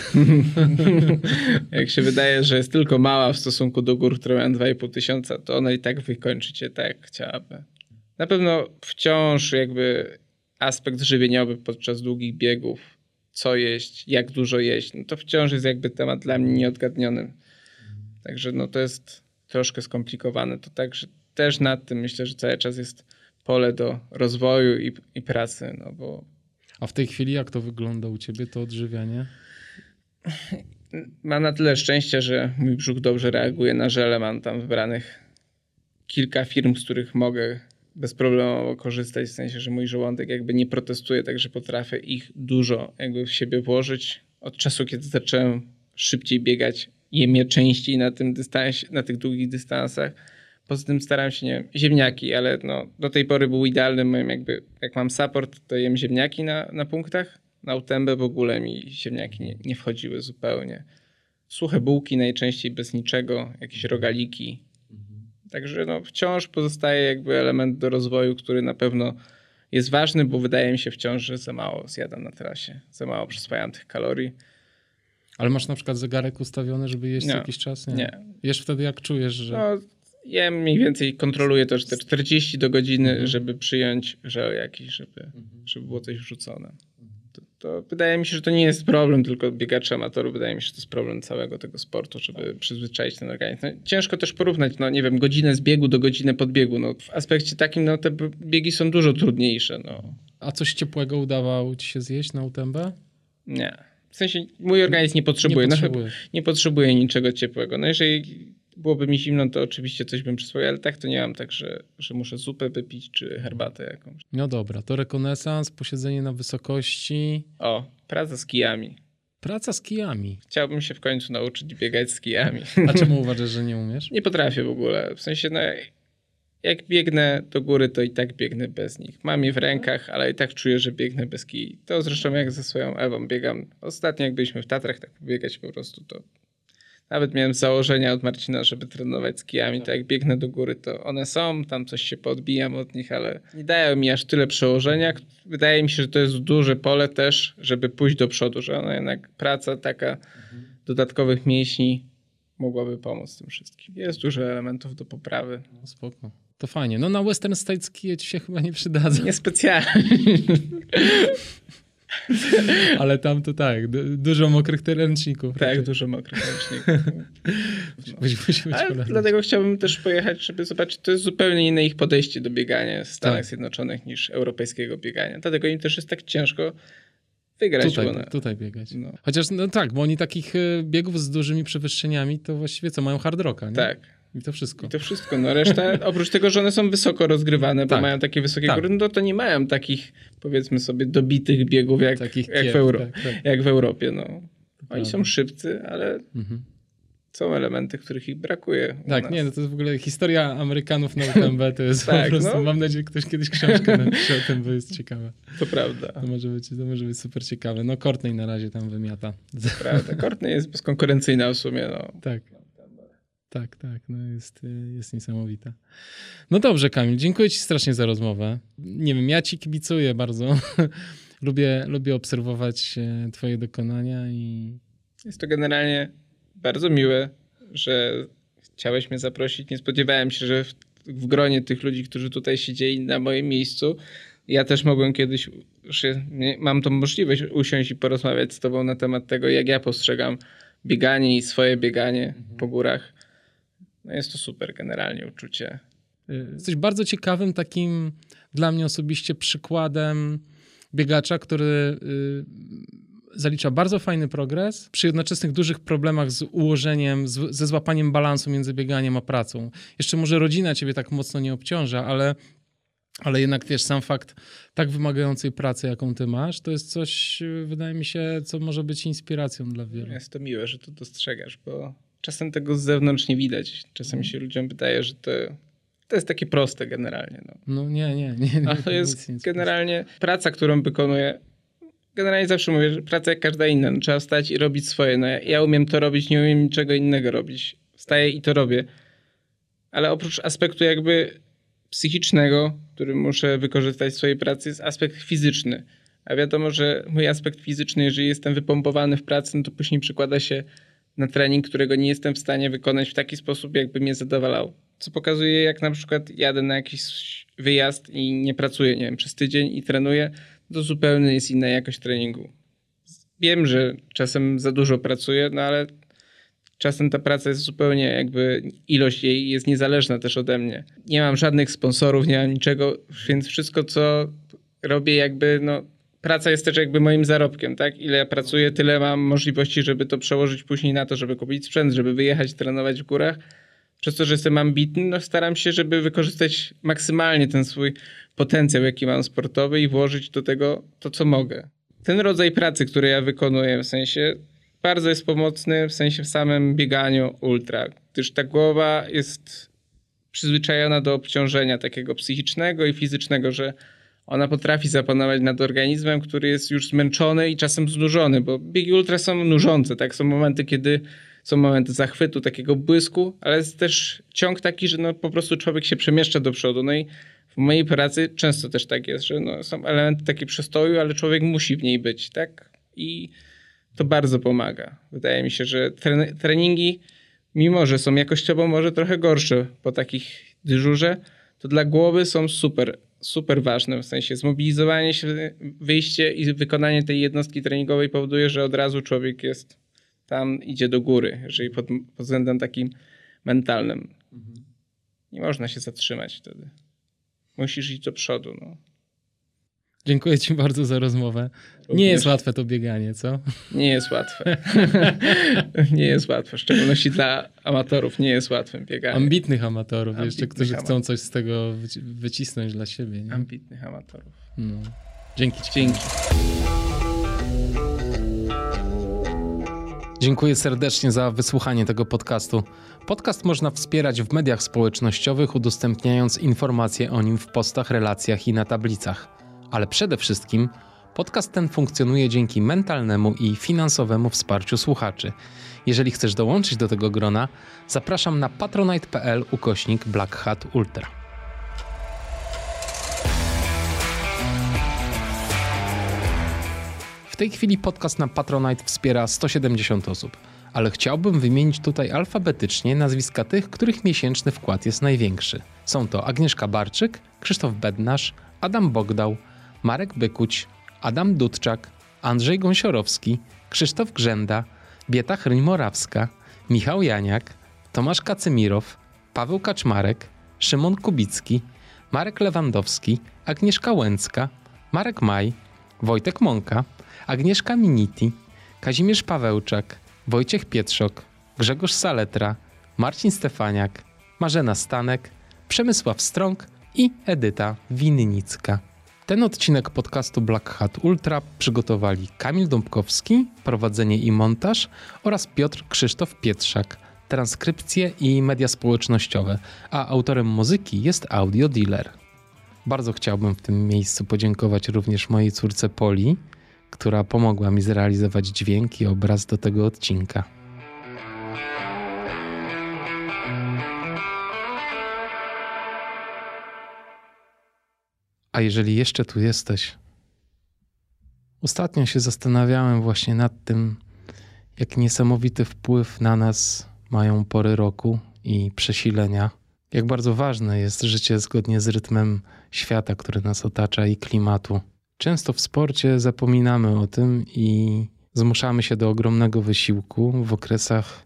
Jak się wydaje, że jest tylko mała w stosunku do gór, które mają 2,5 tysiąca, to ona i tak wykończy cię tak, jak chciałaby. Na pewno wciąż jakby aspekt żywieniowy podczas długich biegów, co jeść, jak dużo jeść, no to wciąż jest jakby temat dla mnie nieodgadniony. Także no to jest troszkę skomplikowane. To także też nad tym myślę, że cały czas jest pole do rozwoju i, i pracy, no bo A w tej chwili jak to wygląda u ciebie, to odżywianie? mam na tyle szczęścia, że mój brzuch dobrze reaguje na żele. Mam tam wybranych kilka firm, z których mogę bezproblemowo korzystać, w sensie, że mój żołądek jakby nie protestuje, także potrafię ich dużo jakby w siebie włożyć. Od czasu, kiedy zacząłem szybciej biegać, jem je częściej na tym dystansie, na tych długich dystansach. Poza tym staram się, nie wiem, ziemniaki, ale no, do tej pory był idealnym moim jakby, jak mam support, to jem ziemniaki na, na punktach. Na utębę w ogóle mi ziemniaki nie, nie wchodziły zupełnie. Suche bułki najczęściej bez niczego, jakieś rogaliki. Także no, wciąż pozostaje jakby element do rozwoju, który na pewno jest ważny, bo wydaje mi się wciąż, że za mało zjadam na trasie. Za mało przyswajam tych kalorii. Ale masz na przykład zegarek ustawiony, żeby jeść Nie. jakiś czas? Nie. Jesz wtedy jak czujesz, że... No, ja mniej więcej kontroluję to, że te 40 do godziny, Mhm. żeby przyjąć żel jakiś, żeby, żeby było coś wrzucone. To, to wydaje mi się, że to nie jest problem tylko biegaczy amatorów. Wydaje mi się, że to jest problem całego tego sportu, żeby przyzwyczaić ten organizm. No, ciężko też porównać, no nie wiem, godzinę z biegu do godziny podbiegu. No, w aspekcie takim, no te biegi są dużo trudniejsze. No. A coś ciepłego udawało ci się zjeść na UTMB? Nie. W sensie mój organizm nie potrzebuje. Nie No, chyba- potrzebujesz. nie potrzebuję niczego ciepłego. No jeżeli byłoby mi zimno, to oczywiście coś bym przyswoił, ale tak to nie mam tak, że, że muszę zupę wypić czy herbatę jakąś. No dobra, to rekonesans, posiedzenie na wysokości, O, praca z kijami. praca z kijami. Chciałbym się w końcu nauczyć biegać z kijami. A czemu uważasz, że nie umiesz? nie potrafię w ogóle. W sensie, no, jak biegnę do góry, to i tak biegnę bez nich. Mam je w rękach, ale i tak czuję, że biegnę bez kij. To zresztą jak ze swoją Ewą biegam. Ostatnio jak byliśmy w Tatrach, tak biegać po prostu to... Nawet miałem założenia od Marcina, żeby trenować z kijami. To jak biegnę do góry, to one są, tam coś się podbijam od nich, ale nie dają mi aż tyle przełożenia. Wydaje mi się, że to jest duże pole też, żeby pójść do przodu, że ona jednak praca taka dodatkowych mięśni mogłaby pomóc tym wszystkim. Jest dużo elementów do poprawy. No, spoko. To fajnie. No na Western States kije ci się chyba nie przydadzą, Niespecjalnie. ale tam to tak, du- dużo mokrych ręczników. tak, dużo mokrych ręczników. Być Ale dlatego chciałbym też pojechać, żeby zobaczyć, to jest zupełnie inne ich podejście do biegania w Stanach Tak. Zjednoczonych niż europejskiego biegania. Dlatego im też jest tak ciężko wygrać. Tutaj, one- tutaj biegać. No. Chociaż no tak, bo oni takich e, biegów z dużymi przewyższeniami to właściwie co, mają hard rocka, nie? Tak. I to wszystko. I to wszystko. No reszta, oprócz tego, że one są wysoko rozgrywane, bo Tak. mają takie wysokie Tak. góry, no to nie mają takich, powiedzmy sobie, dobitych biegów jak, Takich jak, w, Euro, tak, tak. jak w Europie. No. Oni prawda. są szybcy, ale Mhm. są elementy, których ich brakuje. Tak, nie, no to jest w ogóle historia Amerykanów na UTMB, to jest Tak, po prostu, no. mam nadzieję, ktoś kiedyś książkę napisze o tym, bo jest ciekawe. To prawda. To może być, to może być super ciekawe. No Courtney na razie tam wymiata. Prawda. Courtney jest bezkonkurencyjna w sumie. No. tak. Tak, tak, no jest, jest niesamowita. No dobrze, Kamil, dziękuję Ci strasznie za rozmowę. Nie wiem, ja Ci kibicuję bardzo. lubię, lubię obserwować e, Twoje dokonania i. Jest to generalnie bardzo miłe, że chciałeś mnie zaprosić. Nie spodziewałem się, że w, w gronie tych ludzi, którzy tutaj siedzieli na moim miejscu, ja też mogłem kiedyś, mam tą możliwość usiąść i porozmawiać z Tobą na temat tego, jak ja postrzegam bieganie i swoje bieganie mhm. po górach. No jest to super generalnie uczucie. Jesteś bardzo ciekawym takim dla mnie osobiście przykładem biegacza, który y, zalicza bardzo fajny progres przy jednoczesnych dużych problemach z ułożeniem, z, ze złapaniem balansu między bieganiem a pracą. Jeszcze może rodzina ciebie tak mocno nie obciąża, ale, ale jednak wiesz, sam fakt tak wymagającej pracy, jaką ty masz, to jest coś, wydaje mi się, co może być inspiracją dla wielu. Jest to miłe, że to dostrzegasz, bo czasem tego z zewnątrz nie widać. Czasem się ludziom wydaje, że to to jest takie proste generalnie. No, no nie, nie, nie. nie A to jest nic, generalnie nic. praca, którą wykonuję. Generalnie zawsze mówię, że praca jak każda inna. No, trzeba wstać i robić swoje. No, ja, ja umiem to robić, nie umiem niczego innego robić. Wstaję i to robię. Ale oprócz aspektu jakby psychicznego, który muszę wykorzystać w swojej pracy, jest aspekt fizyczny. A wiadomo, że mój aspekt fizyczny, jeżeli jestem wypompowany w pracy, no to później przykłada się na trening, którego nie jestem w stanie wykonać w taki sposób, jakby mnie zadowalał co pokazuje, jak na przykład jadę na jakiś wyjazd i nie pracuję, nie wiem, przez tydzień i trenuję, to zupełnie jest inna jakość treningu. Wiem, że czasem za dużo pracuję, no ale czasem ta praca jest zupełnie jakby, ilość jej jest niezależna też ode mnie. Nie mam żadnych sponsorów, nie mam niczego, więc wszystko, co robię jakby, no praca jest też jakby moim zarobkiem, tak? Ile ja pracuję, tyle mam możliwości, żeby to przełożyć później na to, żeby kupić sprzęt, żeby wyjechać, trenować w górach przez to, że jestem ambitny, no staram się, żeby wykorzystać maksymalnie ten swój potencjał, jaki mam sportowy i włożyć do tego to, co mogę. Ten rodzaj pracy, który ja wykonuję, w sensie bardzo jest pomocny w sensie w samym bieganiu ultra, gdyż ta głowa jest przyzwyczajona do obciążenia takiego psychicznego i fizycznego, że ona potrafi zapanować nad organizmem, który jest już zmęczony i czasem znużony, bo biegi ultra są nużące, tak? Są momenty, kiedy są momenty zachwytu, takiego błysku, ale jest też ciąg taki, że no po prostu człowiek się przemieszcza do przodu. No i w mojej pracy często też tak jest, że no są elementy takie przestoju, ale człowiek musi w niej być, tak? I to bardzo pomaga. Wydaje mi się, że treningi, mimo że są jakościowo może trochę gorsze po takich dyżurze, to dla głowy są super, super ważne. W sensie zmobilizowanie się, wyjście i wykonanie tej jednostki treningowej powoduje, że od razu człowiek jest tam idzie do góry, jeżeli pod, pod względem takim mentalnym. Mhm. Nie można się zatrzymać wtedy. Musisz iść do przodu. No. Dziękuję Ci bardzo za rozmowę. Również. Nie jest łatwe to bieganie, co? Nie jest łatwe. nie jest łatwe, w szczególności dla amatorów nie jest łatwe bieganie. Ambitnych amatorów, Ambitnych jeszcze, którzy amatorów. chcą coś z tego wycisnąć dla siebie. Nie? Ambitnych amatorów. No. Dzięki Ci. Dzięki. Dziękuję serdecznie za wysłuchanie tego podcastu. Podcast można wspierać w mediach społecznościowych, udostępniając informacje o nim w postach, relacjach i na tablicach. Ale przede wszystkim podcast ten funkcjonuje dzięki mentalnemu i finansowemu wsparciu słuchaczy. Jeżeli chcesz dołączyć do tego grona, zapraszam na patronite.pl ukośnik Black Hat Ultra. W tej chwili podcast na Patronite wspiera 170 osób, ale chciałbym wymienić tutaj alfabetycznie nazwiska tych, których miesięczny wkład jest największy. Są to Agnieszka Barczyk, Krzysztof Bednarz, Adam Bogdał, Marek Bykuć, Adam Dudczak, Andrzej Gąsiorowski, Krzysztof Grzenda, Bieta Hryń-Morawska, Michał Janiak, Tomasz Kacymirow, Paweł Kaczmarek, Szymon Kubicki, Marek Lewandowski, Agnieszka Łęcka, Marek Maj, Wojtek Mąka, Agnieszka Miniti, Kazimierz Pawełczak, Wojciech Pietrzok, Grzegorz Saletra, Marcin Stefaniak, Marzena Stanek, Przemysław Strąg i Edyta Winnicka. Ten odcinek podcastu Black Hat Ultra przygotowali Kamil Dąbkowski, prowadzenie i montaż oraz Piotr Krzysztof Pietrzak, transkrypcje i media społecznościowe, a autorem muzyki jest Audio Dealer. Bardzo chciałbym w tym miejscu podziękować również mojej córce Poli, która pomogła mi zrealizować dźwięk i obraz do tego odcinka. A jeżeli jeszcze tu jesteś, ostatnio się zastanawiałem właśnie nad tym, jak niesamowity wpływ na nas mają pory roku i przesilenia. Jak bardzo ważne jest życie zgodnie z rytmem świata, który nas otacza i klimatu. Często w sporcie zapominamy o tym i zmuszamy się do ogromnego wysiłku w okresach,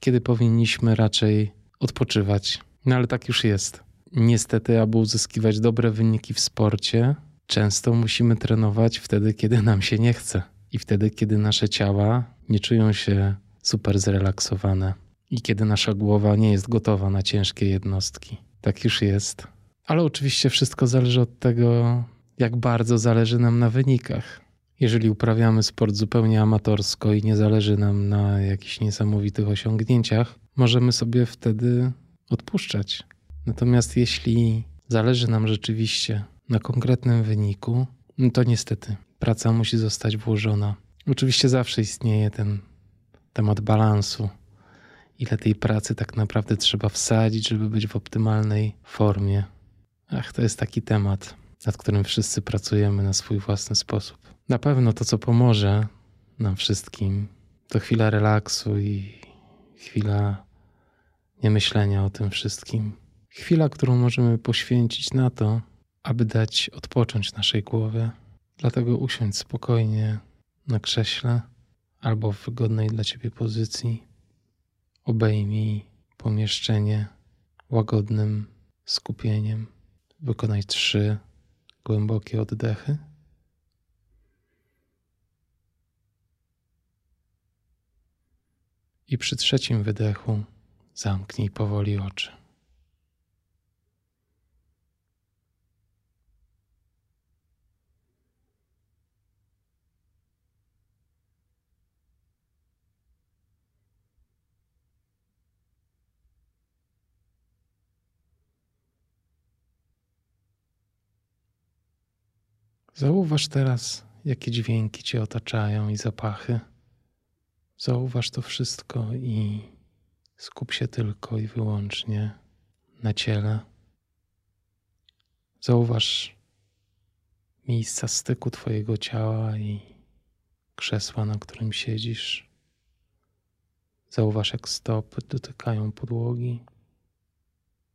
kiedy powinniśmy raczej odpoczywać. No ale tak już jest. Niestety, aby uzyskiwać dobre wyniki w sporcie, często musimy trenować wtedy, kiedy nam się nie chce i wtedy, kiedy nasze ciała nie czują się super zrelaksowane i kiedy nasza głowa nie jest gotowa na ciężkie jednostki. Tak już jest. Ale oczywiście wszystko zależy od tego, jak bardzo zależy nam na wynikach. Jeżeli uprawiamy sport zupełnie amatorsko i nie zależy nam na jakichś niesamowitych osiągnięciach, możemy sobie wtedy odpuszczać. Natomiast jeśli zależy nam rzeczywiście na konkretnym wyniku, no to niestety praca musi zostać włożona. Oczywiście zawsze istnieje ten temat balansu. Ile tej pracy tak naprawdę trzeba wsadzić, żeby być w optymalnej formie. Ach, to jest taki temat, nad którym wszyscy pracujemy na swój własny sposób. Na pewno to, co pomoże nam wszystkim, to chwila relaksu i chwila niemyślenia o tym wszystkim. Chwila, którą możemy poświęcić na to, aby dać odpocząć naszej głowie. Dlatego usiądź spokojnie na krześle albo w wygodnej dla ciebie pozycji. Obejmij pomieszczenie łagodnym skupieniem. Wykonaj trzy głębokie oddechy. I przy trzecim wydechu zamknij powoli oczy. Zauważ teraz, jakie dźwięki cię otaczają i zapachy. Zauważ to wszystko i skup się tylko i wyłącznie na ciele. Zauważ miejsca styku Twojego ciała i krzesła, na którym siedzisz. Zauważ, jak stopy dotykają podłogi.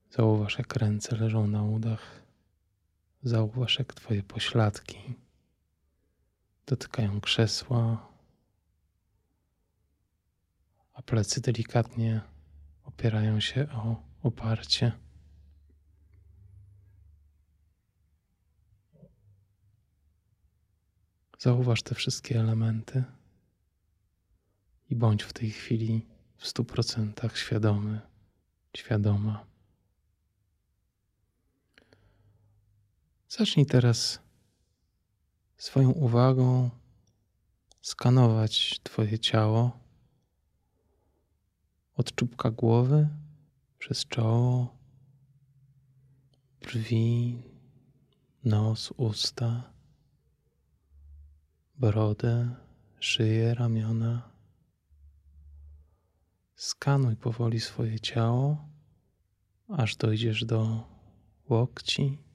Zauważ, jak ręce leżą na udach. Zauważ, jak Twoje pośladki dotykają krzesła, a plecy delikatnie opierają się o oparcie. Zauważ te wszystkie elementy i bądź w tej chwili w stu procentach świadomy, świadoma. Zacznij teraz swoją uwagą skanować Twoje ciało od czubka głowy przez czoło, brwi, nos, usta, brodę, szyję, ramiona. Skanuj powoli swoje ciało, aż dojdziesz do łokci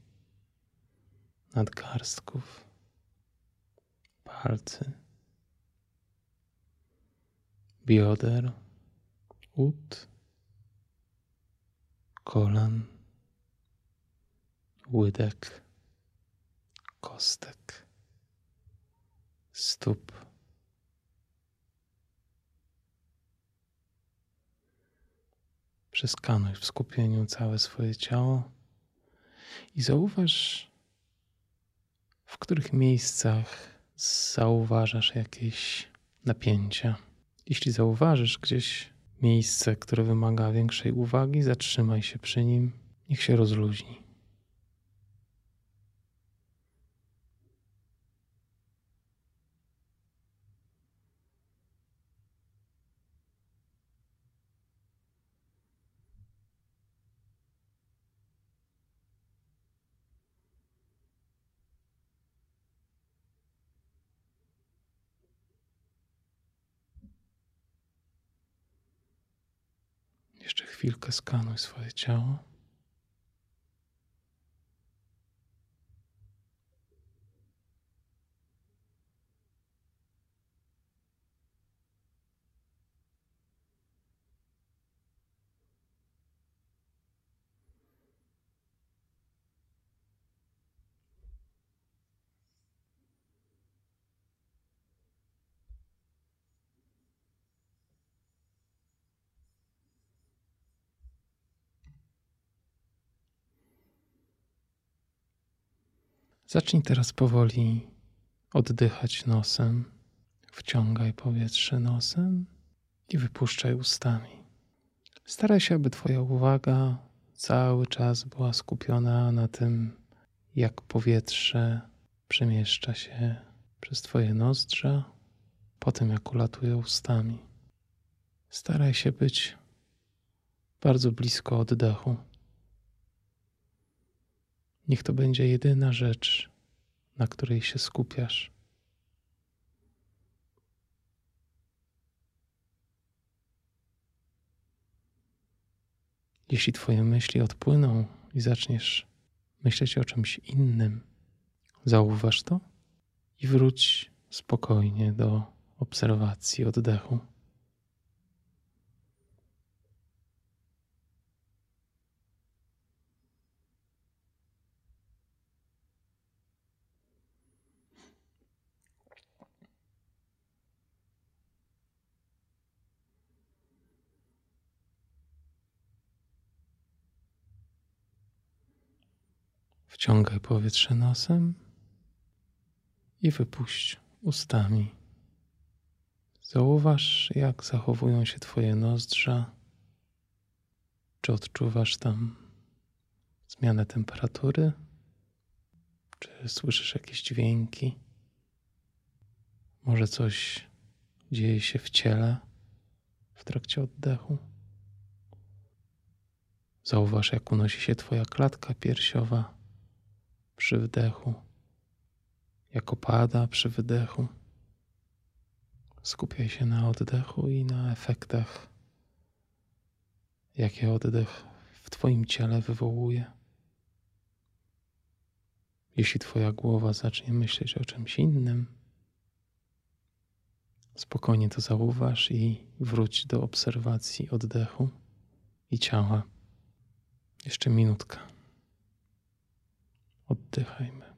nadgarstków, palcy, bioder, ud, kolan, łydek, kostek, stóp. Przeskanuj w skupieniu całe swoje ciało i zauważ, w których miejscach zauważasz jakieś napięcia. Jeśli zauważysz gdzieś miejsce, które wymaga większej uwagi, zatrzymaj się przy nim, niech się rozluźni. Jeszcze chwilkę skanuj swoje ciało. Zacznij teraz powoli oddychać nosem. Wciągaj powietrze nosem i wypuszczaj ustami. Staraj się, aby Twoja uwaga cały czas była skupiona na tym, jak powietrze przemieszcza się przez Twoje nozdrza, po tym jak ulatuje ustami. Staraj się być bardzo blisko oddechu. Niech to będzie jedyna rzecz, na której się skupiasz. Jeśli Twoje myśli odpłyną i zaczniesz myśleć o czymś innym, zauważ to i wróć spokojnie do obserwacji oddechu. Wciągaj powietrze nosem i wypuść ustami. Zauważ, jak zachowują się Twoje nozdrza. Czy odczuwasz tam zmianę temperatury? Czy słyszysz jakieś dźwięki? Może coś dzieje się w ciele w trakcie oddechu? Zauważ, jak unosi się Twoja klatka piersiowa przy wdechu, jak opada przy wydechu. Skupiaj się na oddechu i na efektach, jakie oddech w Twoim ciele wywołuje. Jeśli Twoja głowa zacznie myśleć o czymś innym, spokojnie to zauważ i wróć do obserwacji oddechu i ciała. Jeszcze minutka. Oddychajmy.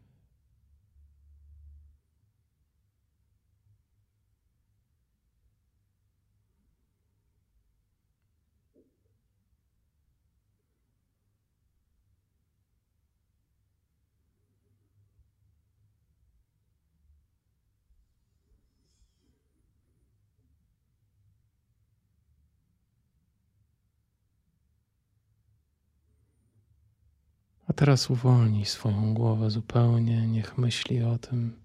A teraz uwolnij swoją głowę zupełnie, niech myśli o tym,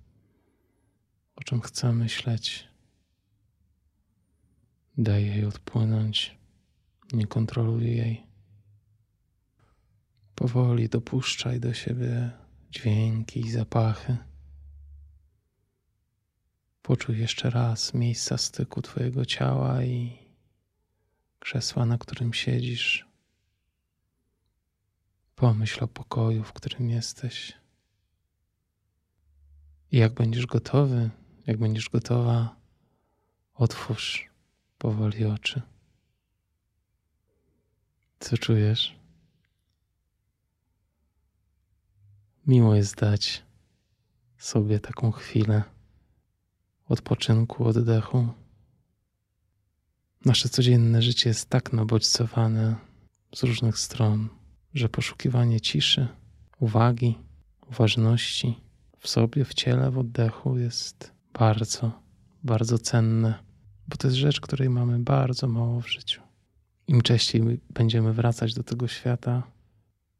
o czym chce myśleć. Daj jej odpłynąć, nie kontroluj jej. Powoli dopuszczaj do siebie dźwięki i zapachy. Poczuj jeszcze raz miejsca styku Twojego ciała i krzesła, na którym siedzisz. Pomyśl o pokoju, w którym jesteś. I jak będziesz gotowy, jak będziesz gotowa, otwórz powoli oczy. Co czujesz? Miło jest dać sobie taką chwilę odpoczynku, oddechu. Nasze codzienne życie jest tak nabodźcowane z różnych stron że poszukiwanie ciszy, uwagi, uważności w sobie, w ciele, w oddechu jest bardzo, bardzo cenne, bo to jest rzecz, której mamy bardzo mało w życiu. Im częściej będziemy wracać do tego świata,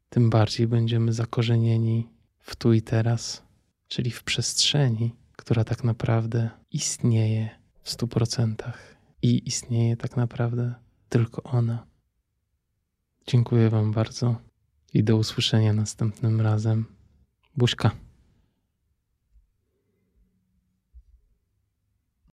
tym bardziej będziemy zakorzenieni w tu i teraz, czyli w przestrzeni, która tak naprawdę istnieje w stu procentach i istnieje tak naprawdę tylko ona. Dziękuję Wam bardzo i do usłyszenia następnym razem. Buźka.